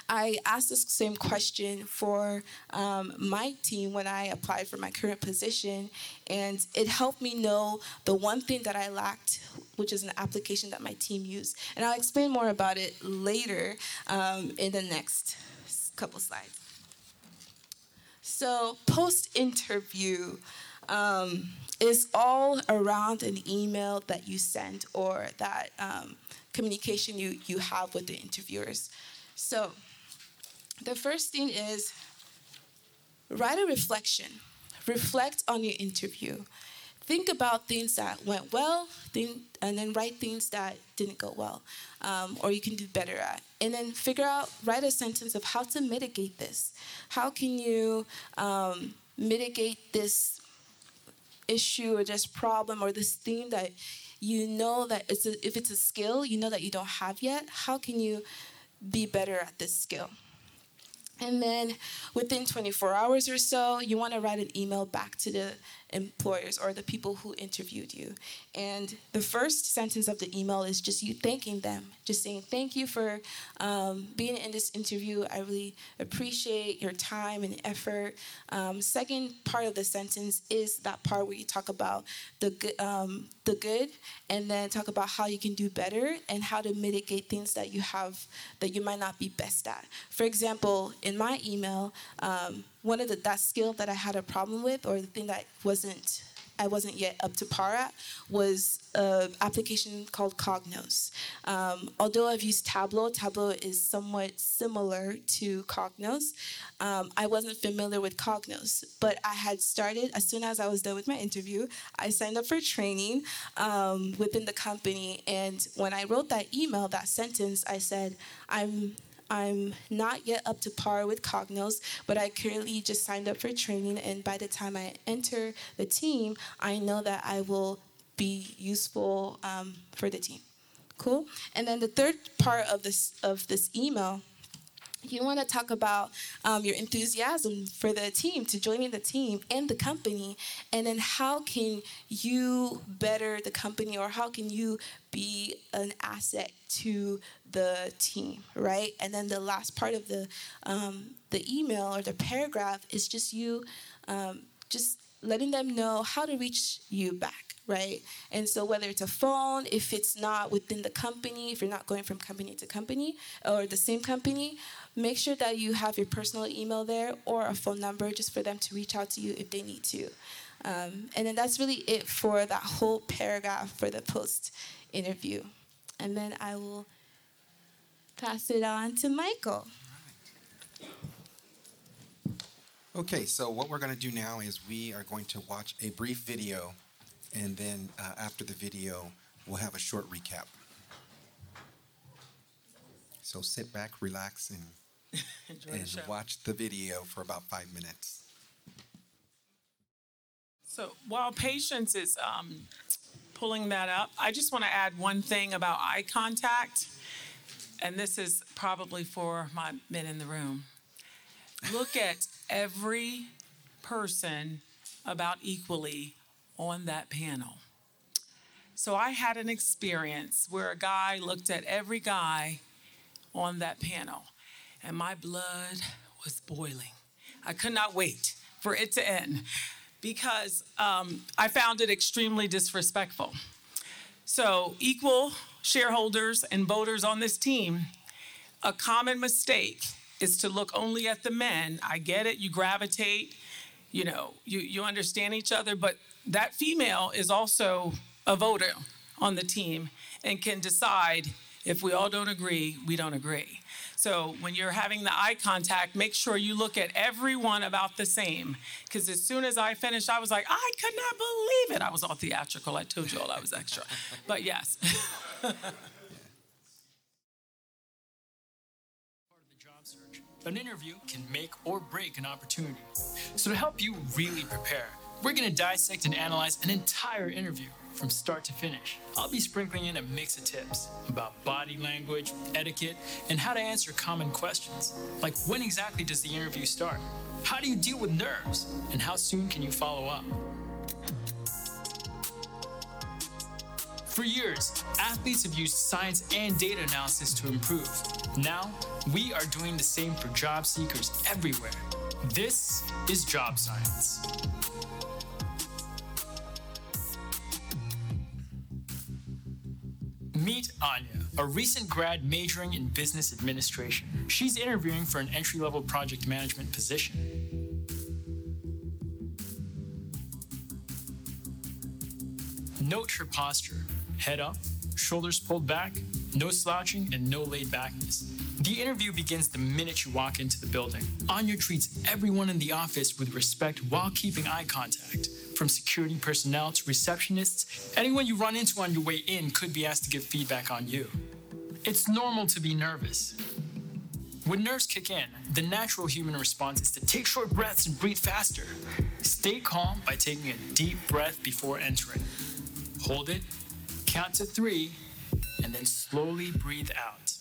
I asked this same question for um, my team when I applied for my current position, and it helped me know the one thing that I lacked, which is an application that my team used. And I'll explain more about it later um, in the next couple slides. So, post interview um, is all around an email that you send or that um, communication you, you have with the interviewers. So, the first thing is write a reflection. Reflect on your interview. Think about things that went well, and then write things that didn't go well, um, or you can do better at. And then figure out, write a sentence of how to mitigate this. How can you um, mitigate this issue or this problem or this theme that you know that it's a, if it's a skill you know that you don't have yet, how can you be better at this skill? And then within 24 hours or so, you want to write an email back to the employers or the people who interviewed you. And the first sentence of the email is just you thanking them, just saying, Thank you for um, being in this interview. I really appreciate your time and effort. Um, second part of the sentence is that part where you talk about the good, um, the good, and then talk about how you can do better and how to mitigate things that you have that you might not be best at. For example, in my email, um, one of the that skill that I had a problem with, or the thing that wasn't I wasn't yet up to par at, was an application called Cognos. Um, although I've used Tableau, Tableau is somewhat similar to Cognos. Um, I wasn't familiar with Cognos, but I had started as soon as I was done with my interview. I signed up for training um, within the company, and when I wrote that email, that sentence, I said, "I'm I'm not yet up to par with Cognos, but I currently just signed up for training. And by the time I enter the team, I know that I will be useful um, for the team. Cool. And then the third part of this of this email you want to talk about um, your enthusiasm for the team to joining the team and the company and then how can you better the company or how can you be an asset to the team right and then the last part of the um, the email or the paragraph is just you um, just letting them know how to reach you back right? And so whether it's a phone, if it's not within the company, if you're not going from company to company or the same company, make sure that you have your personal email there or a phone number just for them to reach out to you if they need to. Um, and then that's really it for that whole paragraph for the post interview. And then I will pass it on to Michael. Okay, so what we're going to do now is we are going to watch a brief video, and then uh, after the video, we'll have a short recap. So sit back, relax, and and watch the video for about five minutes. So while Patience is um, pulling that up, I just want to add one thing about eye contact. And this is probably for my men in the room. Look at every person about equally on that panel. So I had an experience where a guy looked at every guy on that panel and my blood was boiling. I could not wait for it to end because um, I found it extremely disrespectful. So, equal shareholders and voters on this team, a common mistake is to look only at the men. I get it, you gravitate, you know, you, you understand each other, but that female is also a voter on the team and can decide if we all don't agree, we don't agree. So when you're having the eye contact, make sure you look at everyone about the same. Because as soon as I finished, I was like, I could not believe it. I was all theatrical. I told you all I was extra. But yes. An interview can make or break an opportunity. So, to help you really prepare, we're going to dissect and analyze an entire interview from start to finish. I'll be sprinkling in a mix of tips about body language, etiquette, and how to answer common questions. Like when exactly does the interview start? How do you deal with nerves? And how soon can you follow up? For years, athletes have used science and data analysis to improve. Now, we are doing the same for job seekers everywhere. This is Job Science. Meet Anya. a recent grad majoring in business administration. She's interviewing for an entry level project management position. Note her posture head up, shoulders pulled back, no slouching, and no laid backness. The interview begins the minute you walk into the building. Anya treats everyone in the office with respect while keeping eye contact. From security personnel to receptionists, anyone you run into on your way in could be asked to give feedback on you. It's normal to be nervous. When nerves kick in, the natural human response is to take short breaths and breathe faster. Stay calm by taking a deep breath before entering. Hold it, count to three, and then slowly breathe out.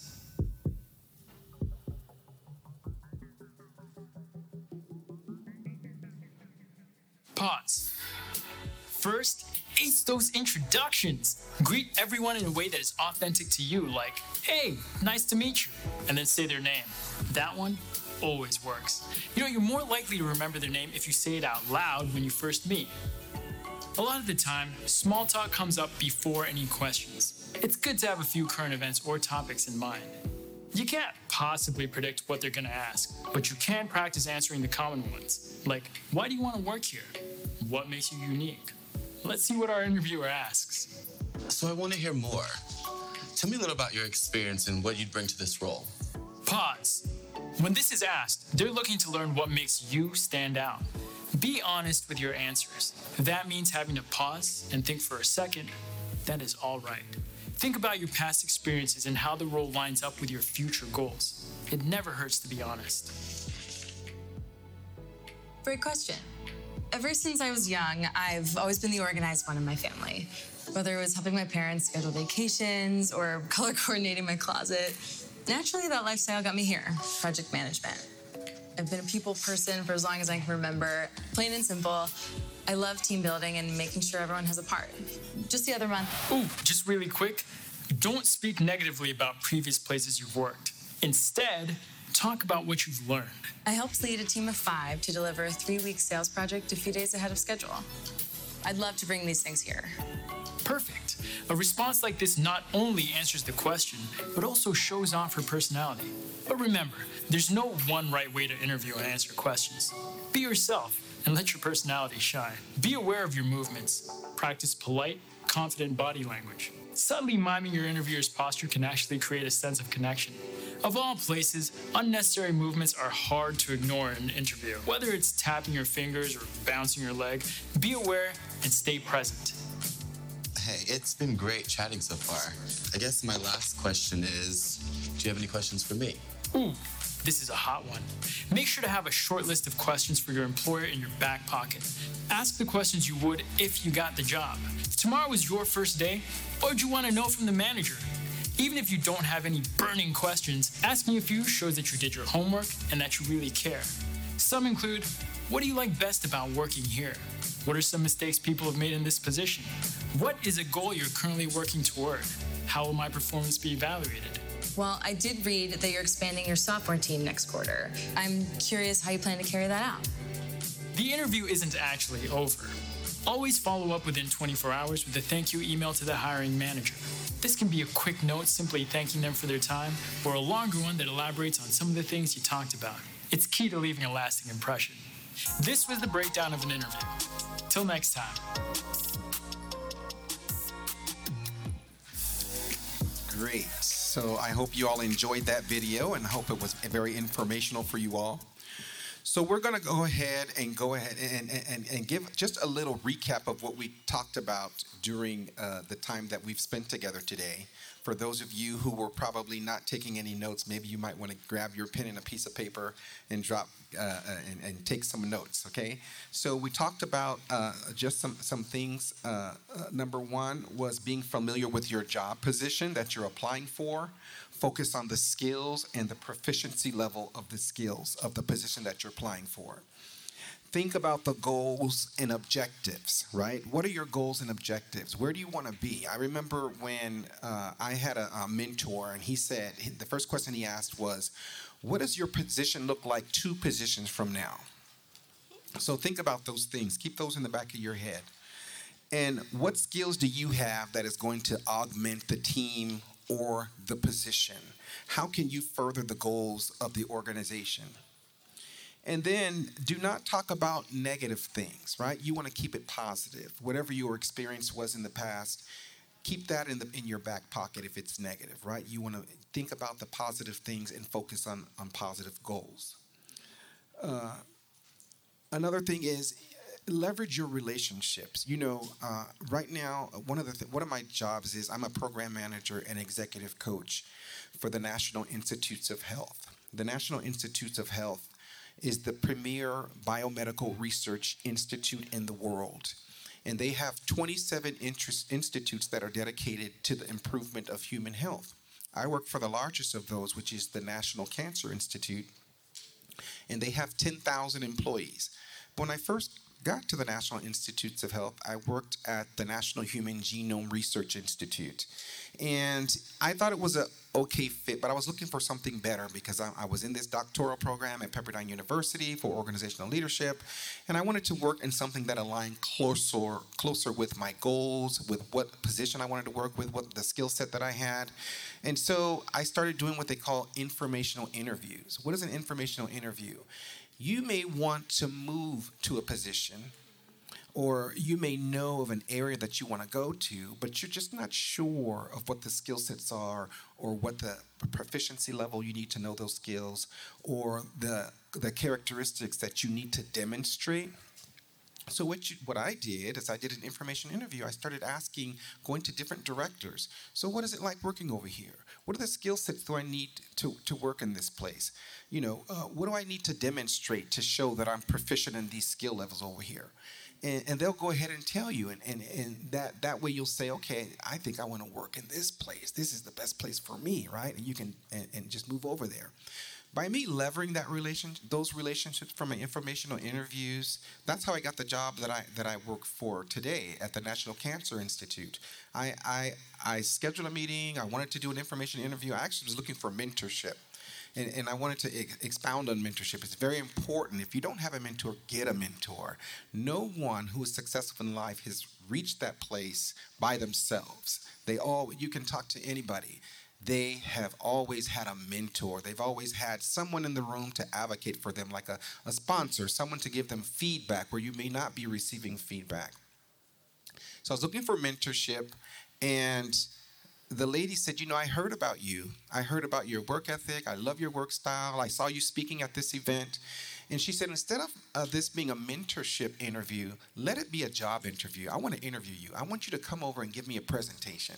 Pause. First, ace those introductions. Greet everyone in a way that is authentic to you, like, hey, nice to meet you, and then say their name. That one always works. You know, you're more likely to remember their name if you say it out loud when you first meet. A lot of the time, small talk comes up before any questions. It's good to have a few current events or topics in mind. You can't possibly predict what they're going to ask, but you can practice answering the common ones, like, why do you want to work here? What makes you unique? Let's see what our interviewer asks. So I want to hear more. Tell me a little about your experience and what you'd bring to this role. Pause. When this is asked, they're looking to learn what makes you stand out. Be honest with your answers. If that means having to pause and think for a second, that is all right. Think about your past experiences and how the role lines up with your future goals. It never hurts to be honest. Great question. Ever since I was young, I've always been the organized one in my family. Whether it was helping my parents schedule vacations or color coordinating my closet, naturally that lifestyle got me here project management. I've been a people person for as long as I can remember. Plain and simple, I love team building and making sure everyone has a part. Just the other month, Ooh, just really quick, don't speak negatively about previous places you've worked. Instead, talk about what you've learned. I helped lead a team of five to deliver a three week sales project a few days ahead of schedule. I'd love to bring these things here. Perfect. A response like this not only answers the question, but also shows off her personality. But remember, there's no one right way to interview and answer questions. Be yourself and let your personality shine. Be aware of your movements. Practice polite, confident body language. Subtly miming your interviewer's posture can actually create a sense of connection. Of all places, unnecessary movements are hard to ignore in an interview. Whether it's tapping your fingers or bouncing your leg, be aware and stay present. Hey, it's been great chatting so far. I guess my last question is do you have any questions for me? Ooh, this is a hot one. Make sure to have a short list of questions for your employer in your back pocket. Ask the questions you would if you got the job. If tomorrow was your first day, what would you want to know from the manager? Even if you don't have any burning questions, asking a few shows that you did your homework and that you really care. Some include What do you like best about working here? What are some mistakes people have made in this position? What is a goal you're currently working toward? How will my performance be evaluated? Well, I did read that you're expanding your software team next quarter. I'm curious how you plan to carry that out. The interview isn't actually over. Always follow up within 24 hours with a thank you email to the hiring manager. This can be a quick note simply thanking them for their time, or a longer one that elaborates on some of the things you talked about. It's key to leaving a lasting impression. This was the breakdown of an interview. Till next time. Great. So I hope you all enjoyed that video and I hope it was very informational for you all. So we're going to go ahead and go ahead and, and, and give just a little recap of what we talked about during uh, the time that we've spent together today. For those of you who were probably not taking any notes, maybe you might want to grab your pen and a piece of paper and drop uh, uh, and, and take some notes. Okay. So we talked about uh, just some some things. Uh, uh, number one was being familiar with your job position that you're applying for. Focus on the skills and the proficiency level of the skills of the position that you're applying for think about the goals and objectives, right? What are your goals and objectives? Where do you want to be? I remember when uh, I had a, a, mentor, and he said the first question he asked was, What does your position look like two positions from now? So think about those things, keep those in the back of your head. And what skills do you have that is going to augment the team or the position? How can you further the goals of the organization? And then do not talk about negative things, right? You want to keep it positive. Whatever your experience was in the past, keep that in the in your back pocket if it's negative, right? You want to think about the positive things and focus on on positive goals. Uh, another thing is leverage your relationships. You know, uh, right now, one of the th- one of my jobs is I'm a program manager and executive coach for the National Institutes of Health. The National Institutes of Health is the premier biomedical research institute in the world. And they have 27 interest institutes that are dedicated to the improvement of human health. I work for the largest of those, which is the National Cancer Institute, and they have 10,000 employees. When I first got to the National Institutes of Health, I worked at the National Human Genome Research Institute. And I thought it was a okay fit, but I was looking for something better because I, I, was in this doctoral program at Pepperdine University for organizational leadership, and I wanted to work in something that aligned closer closer with my goals, with what position I wanted to work with, what the skill set that I had. And so I started doing what they call informational interviews. What is an informational interview? You may want to move to a position or you may know of an area that you want to go to, but you're just not sure of what the skill sets are or what the proficiency level you need to know those skills or the, the characteristics that you need to demonstrate. So what you, what I did is I did an information interview. I started asking, going to different directors. So what is it like working over here? What are the skill sets do I need to, to work in this place? You know, uh, what do I need to demonstrate to show that I'm proficient in these skill levels over here? And, and, they'll go ahead and tell you and, and, and that, that way you'll say okay i think i want to work in this place. This is the best place for me right? And you can and, and just move over there. By me leveraging that relation those relationships from informational interviews that's how i got the job that i that i work for today at the national cancer institute. I i i scheduled a meeting i wanted to do an information interview. I actually was looking for mentorship and, and I wanted to ex- expound on mentorship. It's very important. If you don't have a mentor, get a mentor. No one who is successful in life has reached that place by themselves. They all you can talk to anybody. They have always had a mentor. They've always had someone in the room to advocate for them, like a, a sponsor, someone to give them feedback where you may not be receiving feedback. So I was looking for mentorship, and the lady said, You know, I heard about you. I heard about your work ethic. I love your work style. I saw you speaking at this event. And she said, Instead of uh, this being a mentorship interview, let it be a job interview. I want to interview you. I want you to come over and give me a presentation.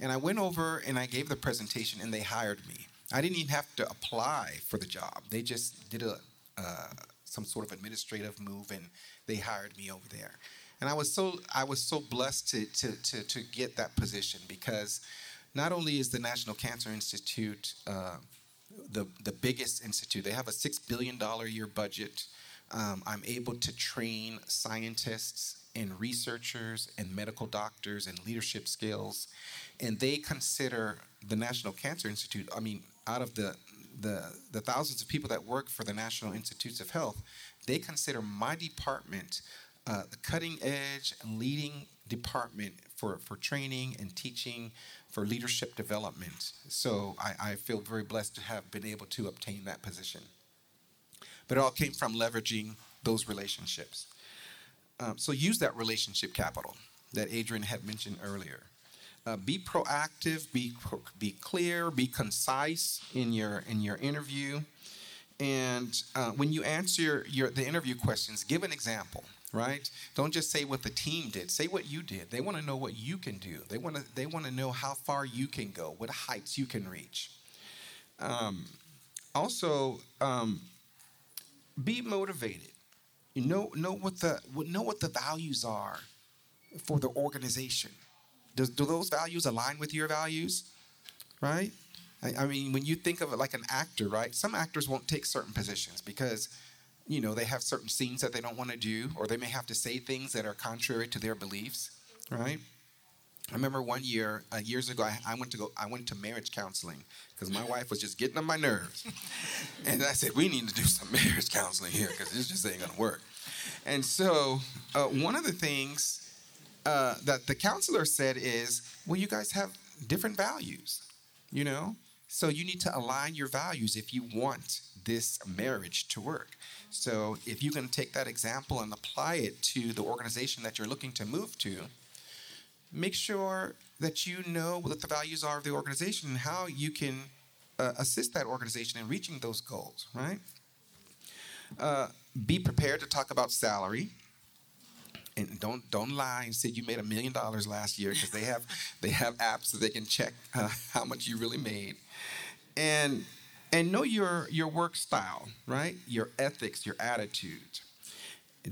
And I went over and I gave the presentation, and they hired me. I didn't even have to apply for the job. They just did a uh, some sort of administrative move, and they hired me over there. And I was so I was so blessed to to to, to get that position because not only is the National Cancer Institute uh, the the biggest institute, they have a six billion dollar year budget. Um, I'm able to train scientists and researchers and medical doctors and leadership skills, and they consider the National Cancer Institute. I mean, out of the the, the thousands of people that work for the National Institutes of Health, they consider my department uh, the cutting edge and leading department for, for training and teaching for leadership development. So I, I feel very blessed to have been able to obtain that position. But it all came from leveraging those relationships. Um, so use that relationship capital that Adrienne had mentioned earlier. Uh, be proactive, be be clear, be concise in your in your interview, and uh, when you answer your, your the interview questions, give an example right? Don't just say what the team did. Say what you did. They want to know what you can do. They want to they want to know how far you can go, what heights you can reach. Um, also, um, be motivated. You know know what the know what the values are for the organization. Do those values align with your values? Right? I, I mean, when you think of it like an actor, right? Some actors won't take certain positions because you know, they have certain scenes that they don't want to do, or they may have to say things that are contrary to their beliefs, right? I remember one year, uh, years ago, I, I, went to go. I went to marriage counseling because my wife was just getting on my nerves, and I said, "We need to do some marriage counseling here because this just ain't gonna work." And so, uh, one of the things uh, that the counselor said is, "Well, you guys have different values. you know? So you need to align your values if you want this marriage to work. So if you can take that example and apply it to the organization that you're looking to move to, make sure that you know what the values are of the organization and how you can uh, assist that organization in reaching those goals, right? Uh, be prepared to talk about salary and don't don't lie and say you made a million dollars last year because they have they have apps that they can check uh, how much you really made. And and know your your work style right? Your ethics your attitude.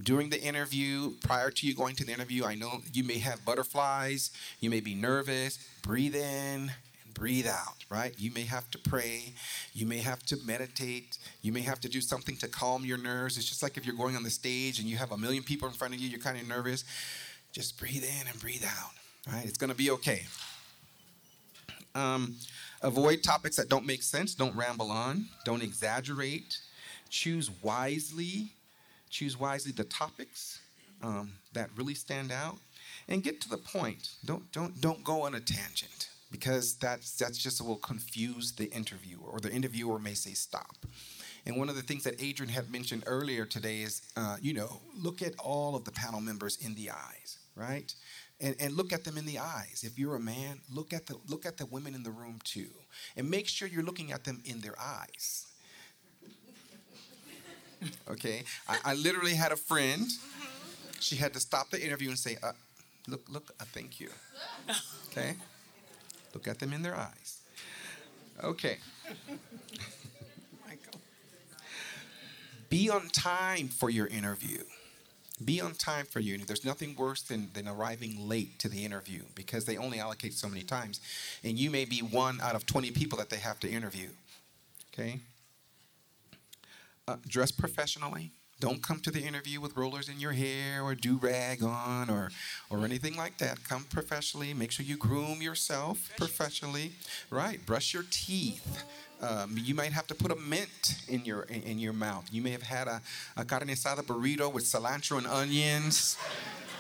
During the interview prior to you going to the interview i know you may have butterflies you may be nervous breathe in breathe out, right? You may have to pray. You may have to meditate. You may have to do something to calm your nerves. It's just like if you're going on the stage and you have a million people in front of you, you're kind of nervous. Just breathe in and breathe out, right? It's going to be okay. Um, avoid topics that don't make sense. Don't ramble on. Don't exaggerate. Choose wisely. Choose wisely the topics um, that really stand out, and get to the point. Don't don't don't go on a tangent because that's that's just will confuse the interviewer, or the interviewer may say stop. And one of the things that Adrienne had mentioned earlier today is, uh, you know, look at all of the panel members in the eyes, right? And, and look at them in the eyes. If you're a man, look at the look at the women in the room too, and make sure you're looking at them in their eyes. Okay, I, I literally had a friend. She had to stop the interview and say, uh, "Look, look, uh, thank you." Okay. Look at them in their eyes. Okay. Michael. Be on time for your interview. Be on time for your interview. There's nothing worse than, than arriving late to the interview because they only allocate so many times. And you may be one out of 20 people that they have to interview. Okay? Uh, dress professionally. Don't come to the interview with rollers in your hair or do rag on or or anything like that. Come professionally. Make sure you groom yourself professionally. Right. Brush your teeth. Um, you might have to put a mint in your in, your mouth. You may have had a, a carne asada burrito with cilantro and onions,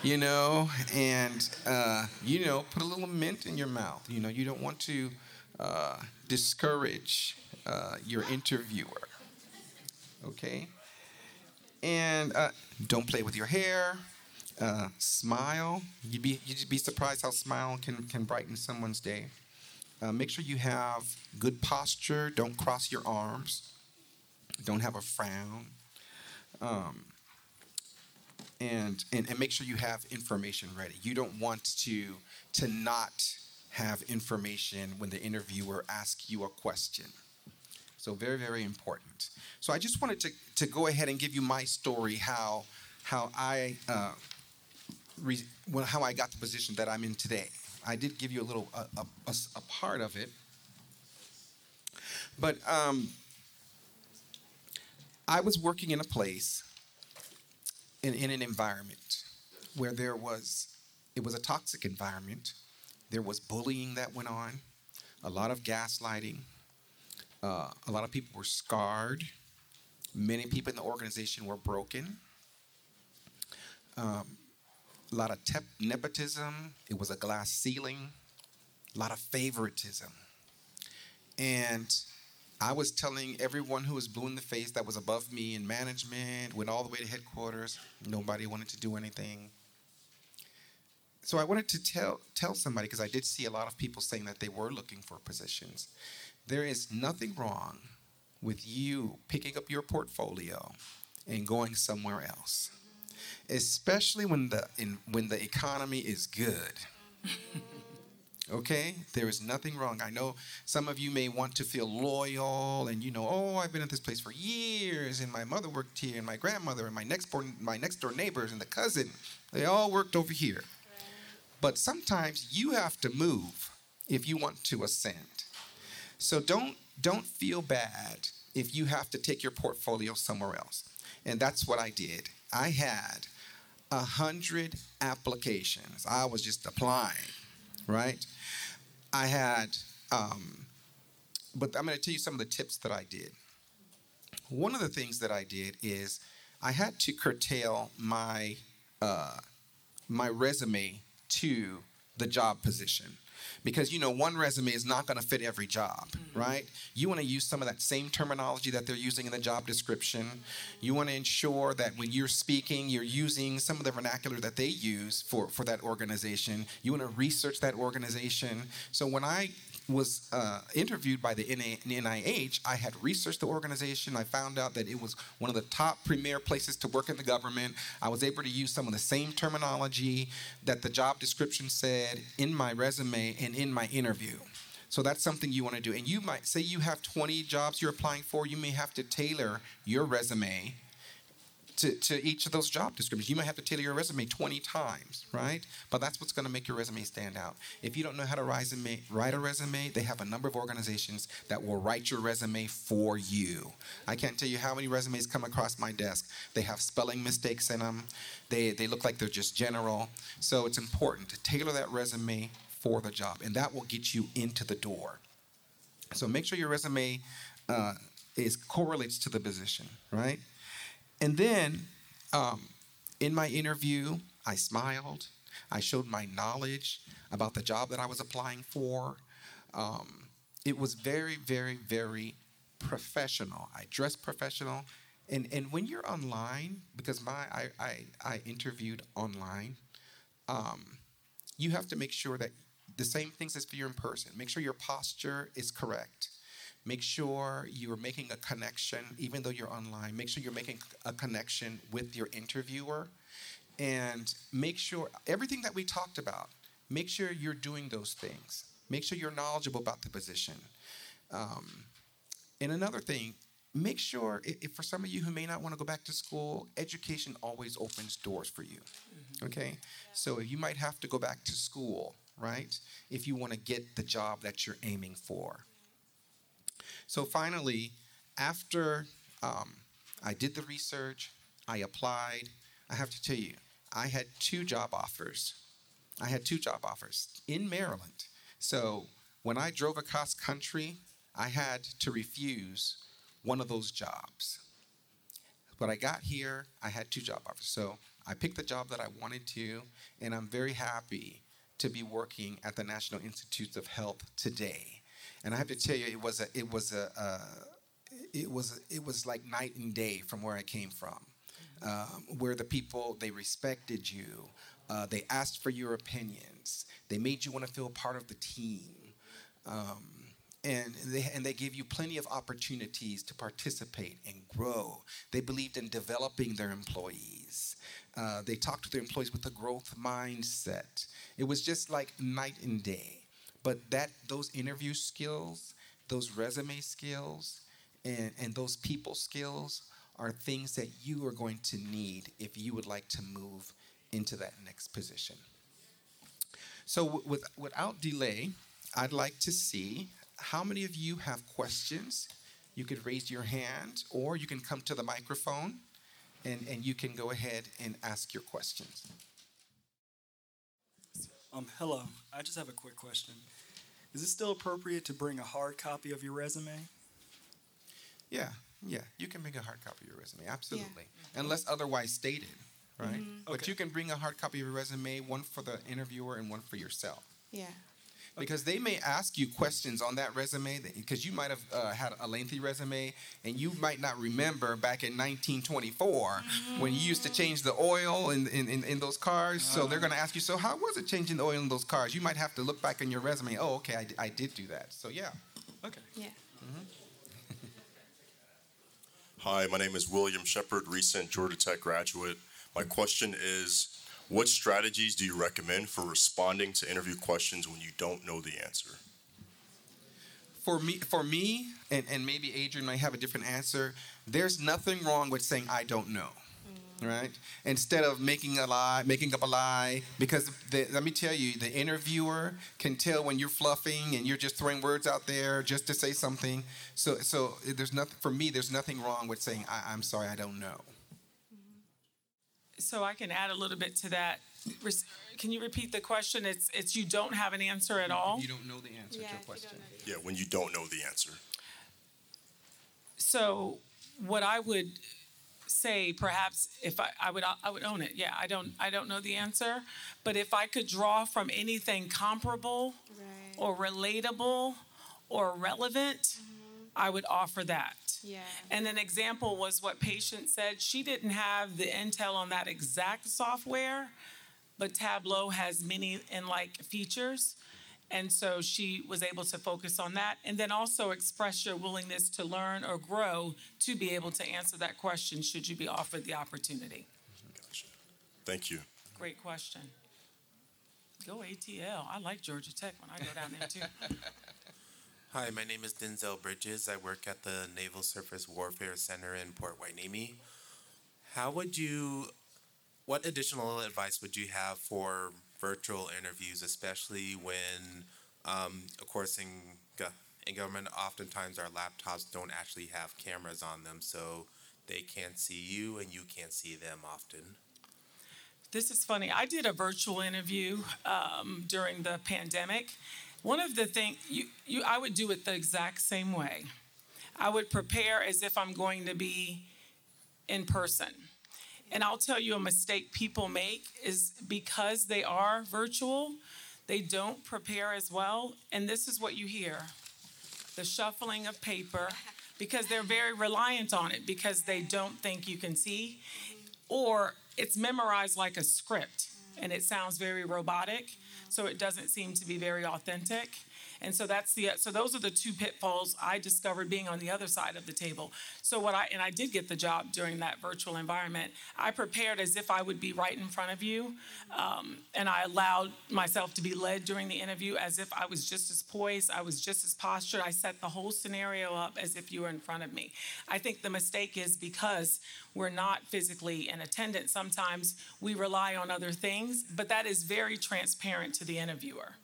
you know, and uh, you know, put a little mint in your mouth. You know, you don't want to uh, discourage uh, your interviewer. Okay and uh, don't play with your hair. Uh, smile. You'd be you'd be surprised how smile can can brighten someone's day. Uh, make sure you have good posture. Don't cross your arms. Don't have a frown. Um, and, and and make sure you have information ready. You don't want to to not have information when the interviewer asks you a question. So very, very important. So I just wanted to, to go ahead and give you my story, how, how I, uh, re, well, how I got the position that I'm in today. I did give you a little, a, a, a part of it. But um, I was working in a place, in, in an environment where there was, it was a toxic environment. There was bullying that went on, a lot of gaslighting, uh, a lot of people were scarred. Many people in the organization were broken. Um, a lot of tep- nepotism. It was a glass ceiling. A lot of favoritism. And I was telling everyone who was blue in the face that was above me in management, went all the way to headquarters. Nobody wanted to do anything. So I wanted to tell tell somebody because I did see a lot of people saying that they were looking for positions. There is nothing wrong with you picking up your portfolio and going somewhere else, especially when the in, when the economy is good. okay, there is nothing wrong. I know some of you may want to feel loyal, and you know, oh, I've been at this place for years, and my mother worked here, and my grandmother, and my next door, my next door neighbors, and the cousin, they all worked over here. But sometimes you have to move if you want to ascend. So don't don't feel bad if you have to take your portfolio somewhere else. And that's what I did. I had a hundred applications. I was just applying, right? I had, um, but I'm going to tell you some of the tips that I did. One of the things that I did is I had to curtail my uh, my resume to the job position because you know one resume is not going to fit every job mm-hmm. right? You want to use some of that same terminology that they're using in the job description. You want to ensure that when you're speaking you're using some of the vernacular that they use for for that organization. You want to research that organization. So when i was uh, interviewed by the NIH, I had researched the organization. I found out that it was one of the top premier places to work in the government. I was able to use some of the same terminology that the job description said in my resume and in my interview. So that's something you want to do. And you might say you have 20 jobs you're applying for, you may have to tailor your resume to, to each of those job descriptions. You might have to tailor your resume 20 times, right? But that's what's going to make your resume stand out. If you don't know how to resume, write a resume, they have a number of organizations that will write your resume for you. I can't tell you how many resumes come across my desk. They have spelling mistakes in them, they, they look like they're just general. So it's important to tailor that resume for the job, and that will get you into the door. So make sure your resume uh, is correlates to the position, right? And then um, in my interview, I smiled. I showed my knowledge about the job that I was applying for. Um, it was very, very, very professional. I dressed professional. And, and when you're online, because my I, I, I interviewed online, um, you have to make sure that the same things as for you in person. Make sure your posture is correct. Make sure you are making a connection, even though you're online. Make sure you're making a connection with your interviewer. And make sure everything that we talked about, make sure you're doing those things. Make sure you're knowledgeable about the position. Um, and another thing, make sure if, for some of you who may not want to go back to school, education always opens doors for you. Mm-hmm. Okay? So you might have to go back to school, right? If you want to get the job that you're aiming for. So finally, after um, I did the research, I applied. I have to tell you, I had two job offers. I had two job offers in Maryland. So when I drove across country, I had to refuse one of those jobs. But I got here, I had two job offers. So I picked the job that I wanted to, and I'm very happy to be working at the National Institutes of Health today. And I have to tell you, it was a, it was a, uh, it was, it was like night and day from where I came from. Um, where the people they respected you, uh, they asked for your opinions, they made you want to feel part of the team, um, and they and they gave you plenty of opportunities to participate and grow. They believed in developing their employees. Uh, they talked to their employees with a growth mindset. It was just like night and day. But that those interview skills, those resume skills, and, and those people skills are things that you are going to need if you would like to move into that next position. So, with, without delay, I'd like to see how many of you have questions. You could raise your hand, or you can come to the microphone and, and you can go ahead and ask your questions. Um, hello. I just have a quick question. Is it still appropriate to bring a hard copy of your resume? Yeah, yeah. You can bring a hard copy of your resume, absolutely, yeah. unless otherwise stated, right? Mm-hmm. But okay. you can bring a hard copy of your resume, one for the interviewer and one for yourself. Yeah because they may ask you questions on that resume because you might have uh, had a lengthy resume and you might not remember back in 1924 mm-hmm. when you used to change the oil in, in, in, in those cars. Uh-huh. So they're going to ask you, so how was it changing the oil in those cars? You might have to look back in your resume. Oh, okay, I, I did do that. So yeah. Okay. Yeah. Mm-hmm. Hi, my name is William Shepard, recent Georgia Tech graduate. My question is what strategies do you recommend for responding to interview questions when you don't know the answer? For me, for me, and, and maybe Adrienne might have a different answer. There's nothing wrong with saying I don't know, mm. right? Instead of making a lie, making up a lie, because the, let me tell you, the interviewer can tell when you're fluffing and you're just throwing words out there just to say something. So, so there's nothing for me. There's nothing wrong with saying I, I'm sorry, I don't know. So I can add a little bit to that. Can you repeat the question? It's, it's you don't have an answer at all? You don't know the answer to a question. Yeah, when you don't know the answer. So what I would say perhaps if I, I would I would own it. Yeah, I don't I don't know the answer, but if I could draw from anything comparable or relatable or relevant, I would offer that. Yeah. And an example was what Patience said. She didn't have the intel on that exact software, but Tableau has many and like features. And so she was able to focus on that and then also express your willingness to learn or grow to be able to answer that question should you be offered the opportunity. Gotcha. Thank you. Great question. Go ATL. I like Georgia Tech when I go down there too. Hi, my name is Denzel Bridges. I work at the Naval Surface Warfare Center in Port Hueneme. How would you, what additional advice would you have for virtual interviews, especially when, um, of course, in, in government, oftentimes our laptops don't actually have cameras on them, so they can't see you and you can't see them often. This is funny. I did a virtual interview um, during the pandemic. One of the things you, you, I would do it the exact same way. I would prepare as if I'm going to be in person. And I'll tell you a mistake people make is because they are virtual, they don't prepare as well. And this is what you hear the shuffling of paper because they're very reliant on it because they don't think you can see, or it's memorized like a script and it sounds very robotic, so it doesn't seem to be very authentic. And so that's the so those are the two pitfalls I discovered being on the other side of the table. So what I and I did get the job during that virtual environment. I prepared as if I would be right in front of you, um, and I allowed myself to be led during the interview as if I was just as poised, I was just as postured. I set the whole scenario up as if you were in front of me. I think the mistake is because we're not physically in attendance. Sometimes we rely on other things, but that is very transparent to the interviewer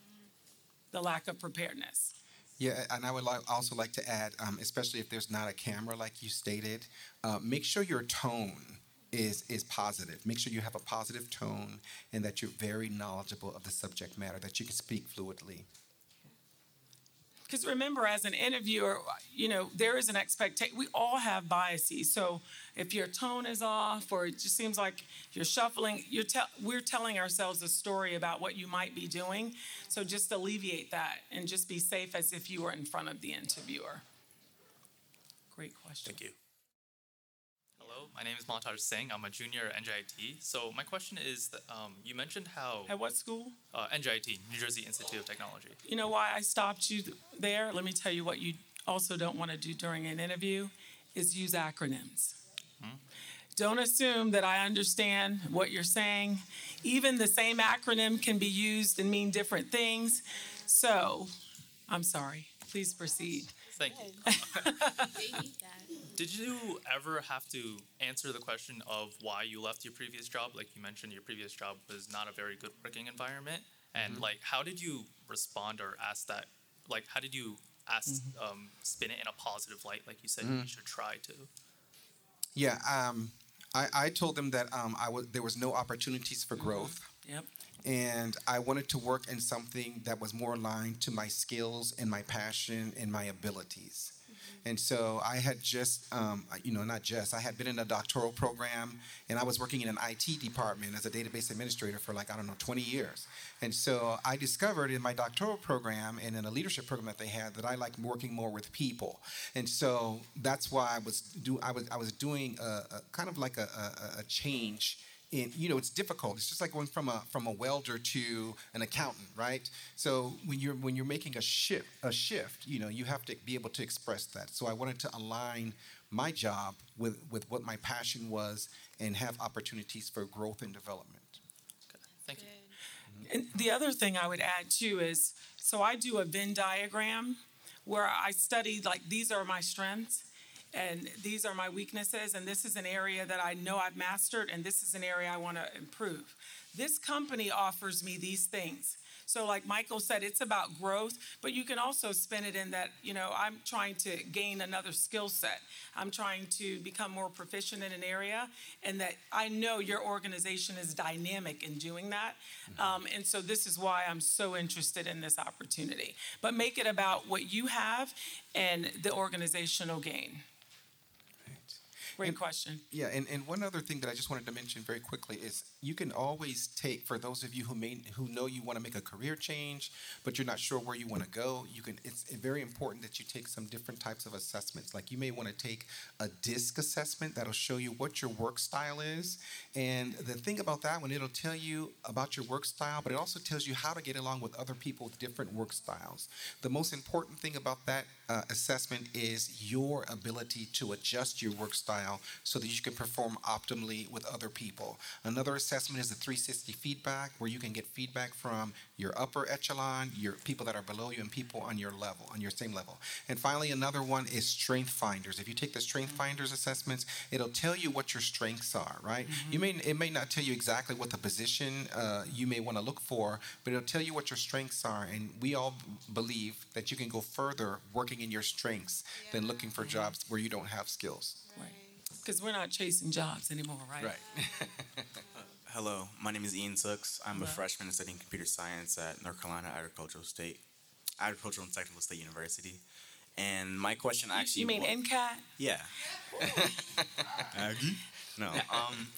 the lack of preparedness. Yeah, and I would like, also like to add, um, especially if there's not a camera like you stated, uh, make sure your tone is is positive. Make sure you have a positive tone and that you're very knowledgeable of the subject matter, that you can speak fluidly. Because remember, as an interviewer, you know, there is an expectation. We all have biases. So if your tone is off or it just seems like you're shuffling, you're te- we're telling ourselves a story about what you might be doing. So just alleviate that and just be safe as if you were in front of the interviewer. Great question. Thank you. Hello, my name is Montaj Singh. I'm a junior at NJIT. So my question is that um, you mentioned how At what school? uh, NJIT, New Jersey Institute of Technology. You know why I stopped you there? Let me tell you what you also don't want to do during an interview is use acronyms. Don't assume that I understand what you're saying. Even the same acronym can be used and mean different things. So, I'm sorry. Please proceed. Thank you. Did you ever have to answer the question of why you left your previous job? Like you mentioned, your previous job was not a very good working environment. And like, how did you respond or ask that? Like, how did you ask, um, spin it in a positive light? Like you said, you should try to. Yeah, um, I, I told them that um, I was there was no opportunities for growth. Yep. and I wanted to work in something that was more aligned to my skills and my passion and my abilities. And so I had just, um, you know, not just, I had been in a doctoral program and I was working in an IT department as a database administrator for like, I don't know, 20 years. And so I discovered in my doctoral program and in a leadership program that they had that I like working more with people. And so that's why I was, do, I was, I was doing a, a kind of like a, a, a change in you know it's difficult. It's just like going from a from a welder to an accountant right? So when you're when you're making a shift a shift you know you have to be able to express that. So i wanted to align my job with with what my passion was and have opportunities for growth and development. Okay, thank you. Mm-hmm. And the other thing I would add too is so I do a Venn diagram where I study like these are my strengths and these are my weaknesses and this is an area that I know I've mastered and this is an area I want to improve. This company offers me these things. So like Michael said it's about growth, but you can also spin it in that, you know, I'm trying to gain another skill set. I'm trying to become more proficient in an area and that I know your organization is dynamic in doing that. Um, and so this is why I'm so interested in this opportunity. But make it about what you have and the organizational gain. Great And- question. Yeah, and, and one other thing that I just wanted to mention very quickly is you can always take for those of you who may who know you want to make a career change, but you're not sure where you want to go. You can. It's very important that you take some different types of assessments. Like you may want to take a DISC assessment that'll show you what your work style is, and the thing about that one, it'll tell you about your work style, but it also tells you how to get along with other people with different work styles. The most important thing about that uh, assessment is your ability to adjust your work style so that you can perform optimally with other people. Another assessment is the 360 feedback, where you can get feedback from your upper echelon, your people that are below you, and people on your level, on your same level. And finally, another one is Strength Finders. If you take the Strength Finders assessments, it'll tell you what your strengths are. Right? You may it may not tell you exactly what the position uh, you may want to look for, but it'll tell you what your strengths are. And we all believe that you can go further working in your strengths than looking for jobs where you don't have skills. Because we're not chasing jobs anymore, right? Right. Hello, my name is Ian Sooks. I'm Hello. a freshman studying computer science at North Carolina Agricultural State, Agricultural and Technical State University. And my question You- actually You mean wa- NCAT? Yeah. Aggie? No. Um,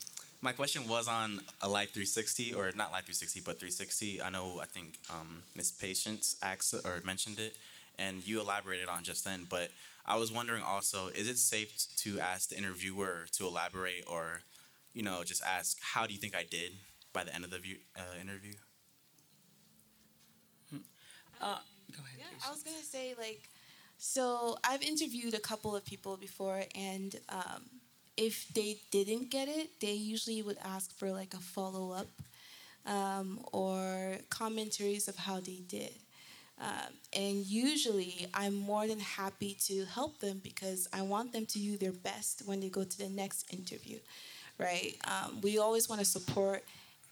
my question was on a Life 360, or not Life 360, but 360. I know, I think um, Miss Patience asked or mentioned it, and you elaborated on just then. But I was wondering also, is it safe to ask the interviewer to elaborate, or you know, just ask, "How do you think I did?" by the end of the view, uh, interview? Uh, go ahead. Yeah, I was gonna say like, so I've interviewed a couple of people before, and um, if they didn't get it, they usually would ask for like a follow up um, or commentaries of how they did. Um, and usually, I'm more than happy to help them because I want them to do their best when they go to the next interview, right? Um, we always want to support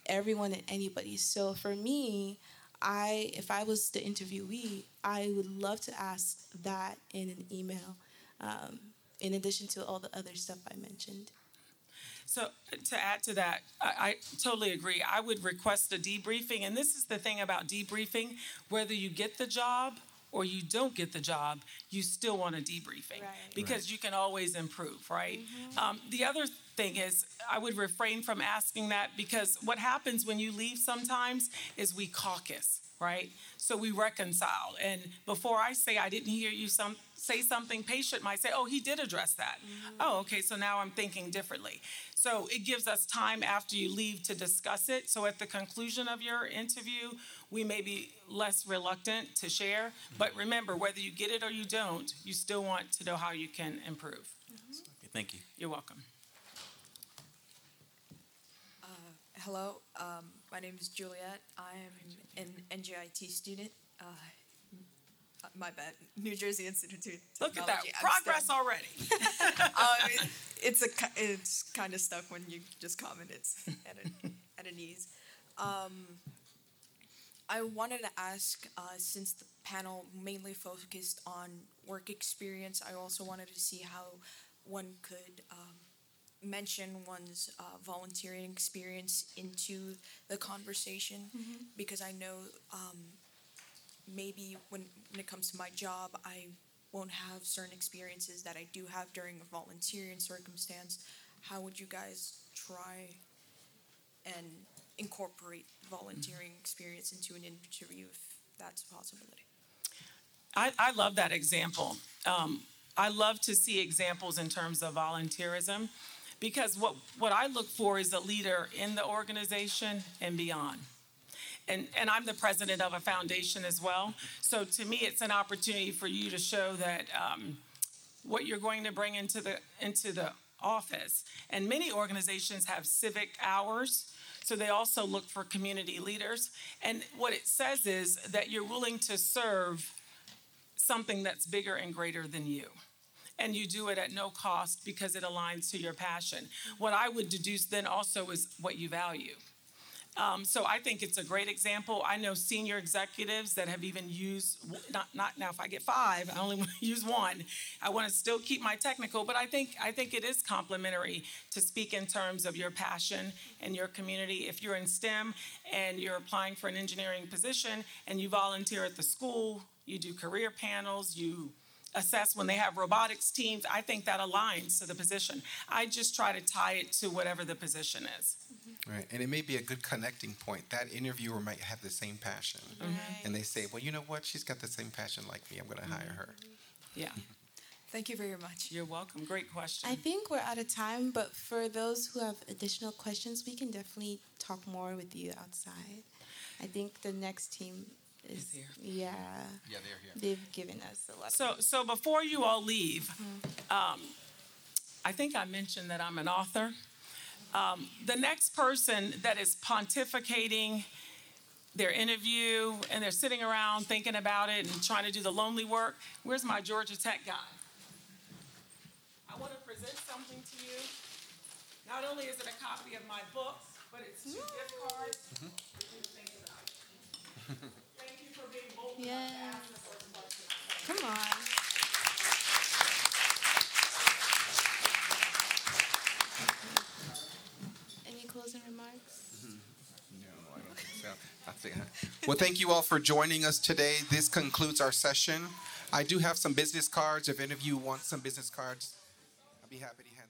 everyone and anybody. So for me, I if I was the interviewee, I would love to ask that in an email, um, in addition to all the other stuff I mentioned. So to add to that, I, I totally agree. I would request a debriefing, and this is the thing about debriefing: whether you get the job or you don't get the job, you still want a debriefing because you can always improve, right? Um, the other thing is, I would refrain from asking that because what happens when you leave sometimes is we caucus, right? So we reconcile, and before I say I didn't hear you some say something, Patience might say, "Oh, he did address that." Oh, okay, so now I'm thinking differently. So it gives us time after you leave to discuss it. So at the conclusion of your interview, we may be less reluctant to share. But remember, whether you get it or you don't, you still want to know how you can improve. Okay, thank you. You're welcome. Hello, um, my name is Juliet. I am an NJIT student. Uh, my bad, New Jersey Institute. of Look at that I'm progress already. um, it, it's a it's kind of stuck when you just comment. It's at an at an ease. Um, I wanted to ask, uh, since the panel mainly focused on work experience, I also wanted to see how one could um, mention one's uh, volunteering experience into the conversation, because I know um, maybe when when it comes to my job, I won't have certain experiences that I do have during a volunteering circumstance. How would you guys try and incorporate volunteering experience into an interview if that's a possibility? I, I love that example. Um, I love to see examples in terms of volunteerism because what, what I look for is a leader in the organization and beyond. And, and I'm the president of a foundation as well. So to me, it's an opportunity for you to show that um, what you're going to bring into the into the office. And many organizations have civic hours, so they also look for community leaders. And what it says is that you're willing to serve something that's bigger and greater than you. And you do it at no cost because it aligns to your passion. What I would deduce then also is what you value. Um, so I think it's a great example. I know senior executives that have even used not not now. If I get five, I only want to use one. I want to still keep my technical, but I think I think it is complementary to speak in terms of your passion and your community. If you're in STEM and you're applying for an engineering position and you volunteer at the school, you do career panels, you assess when they have robotics teams. I think that aligns to the position. I just try to tie it to whatever the position is. Mm-hmm. Right, and it may be a good connecting point. That interviewer might have the same passion, and they say, "Well, you know what? She's got the same passion like me. I'm going to hire mm-hmm. her." Yeah. Thank you very much. You're welcome. Great question. I think we're out of time, but for those who have additional questions, we can definitely talk more with you outside. I think the next team is, here. Yeah. Yeah, they're here. They've given us a lot. So, of so before you all leave, um, I think I mentioned that I'm an author. Um, the next person that is pontificating their interview and they're sitting around thinking about it and trying to do the lonely work, where's my Georgia Tech guy? I want to present something to you. Not only is it a copy of my books, but it's two gift cards. for question. Come on. Any closing remarks? Mm-hmm. No, I don't think so. I think- Well, thank you all for joining us today. This concludes our session. I do have some business cards. If any of you want some business cards, I'd be happy to have.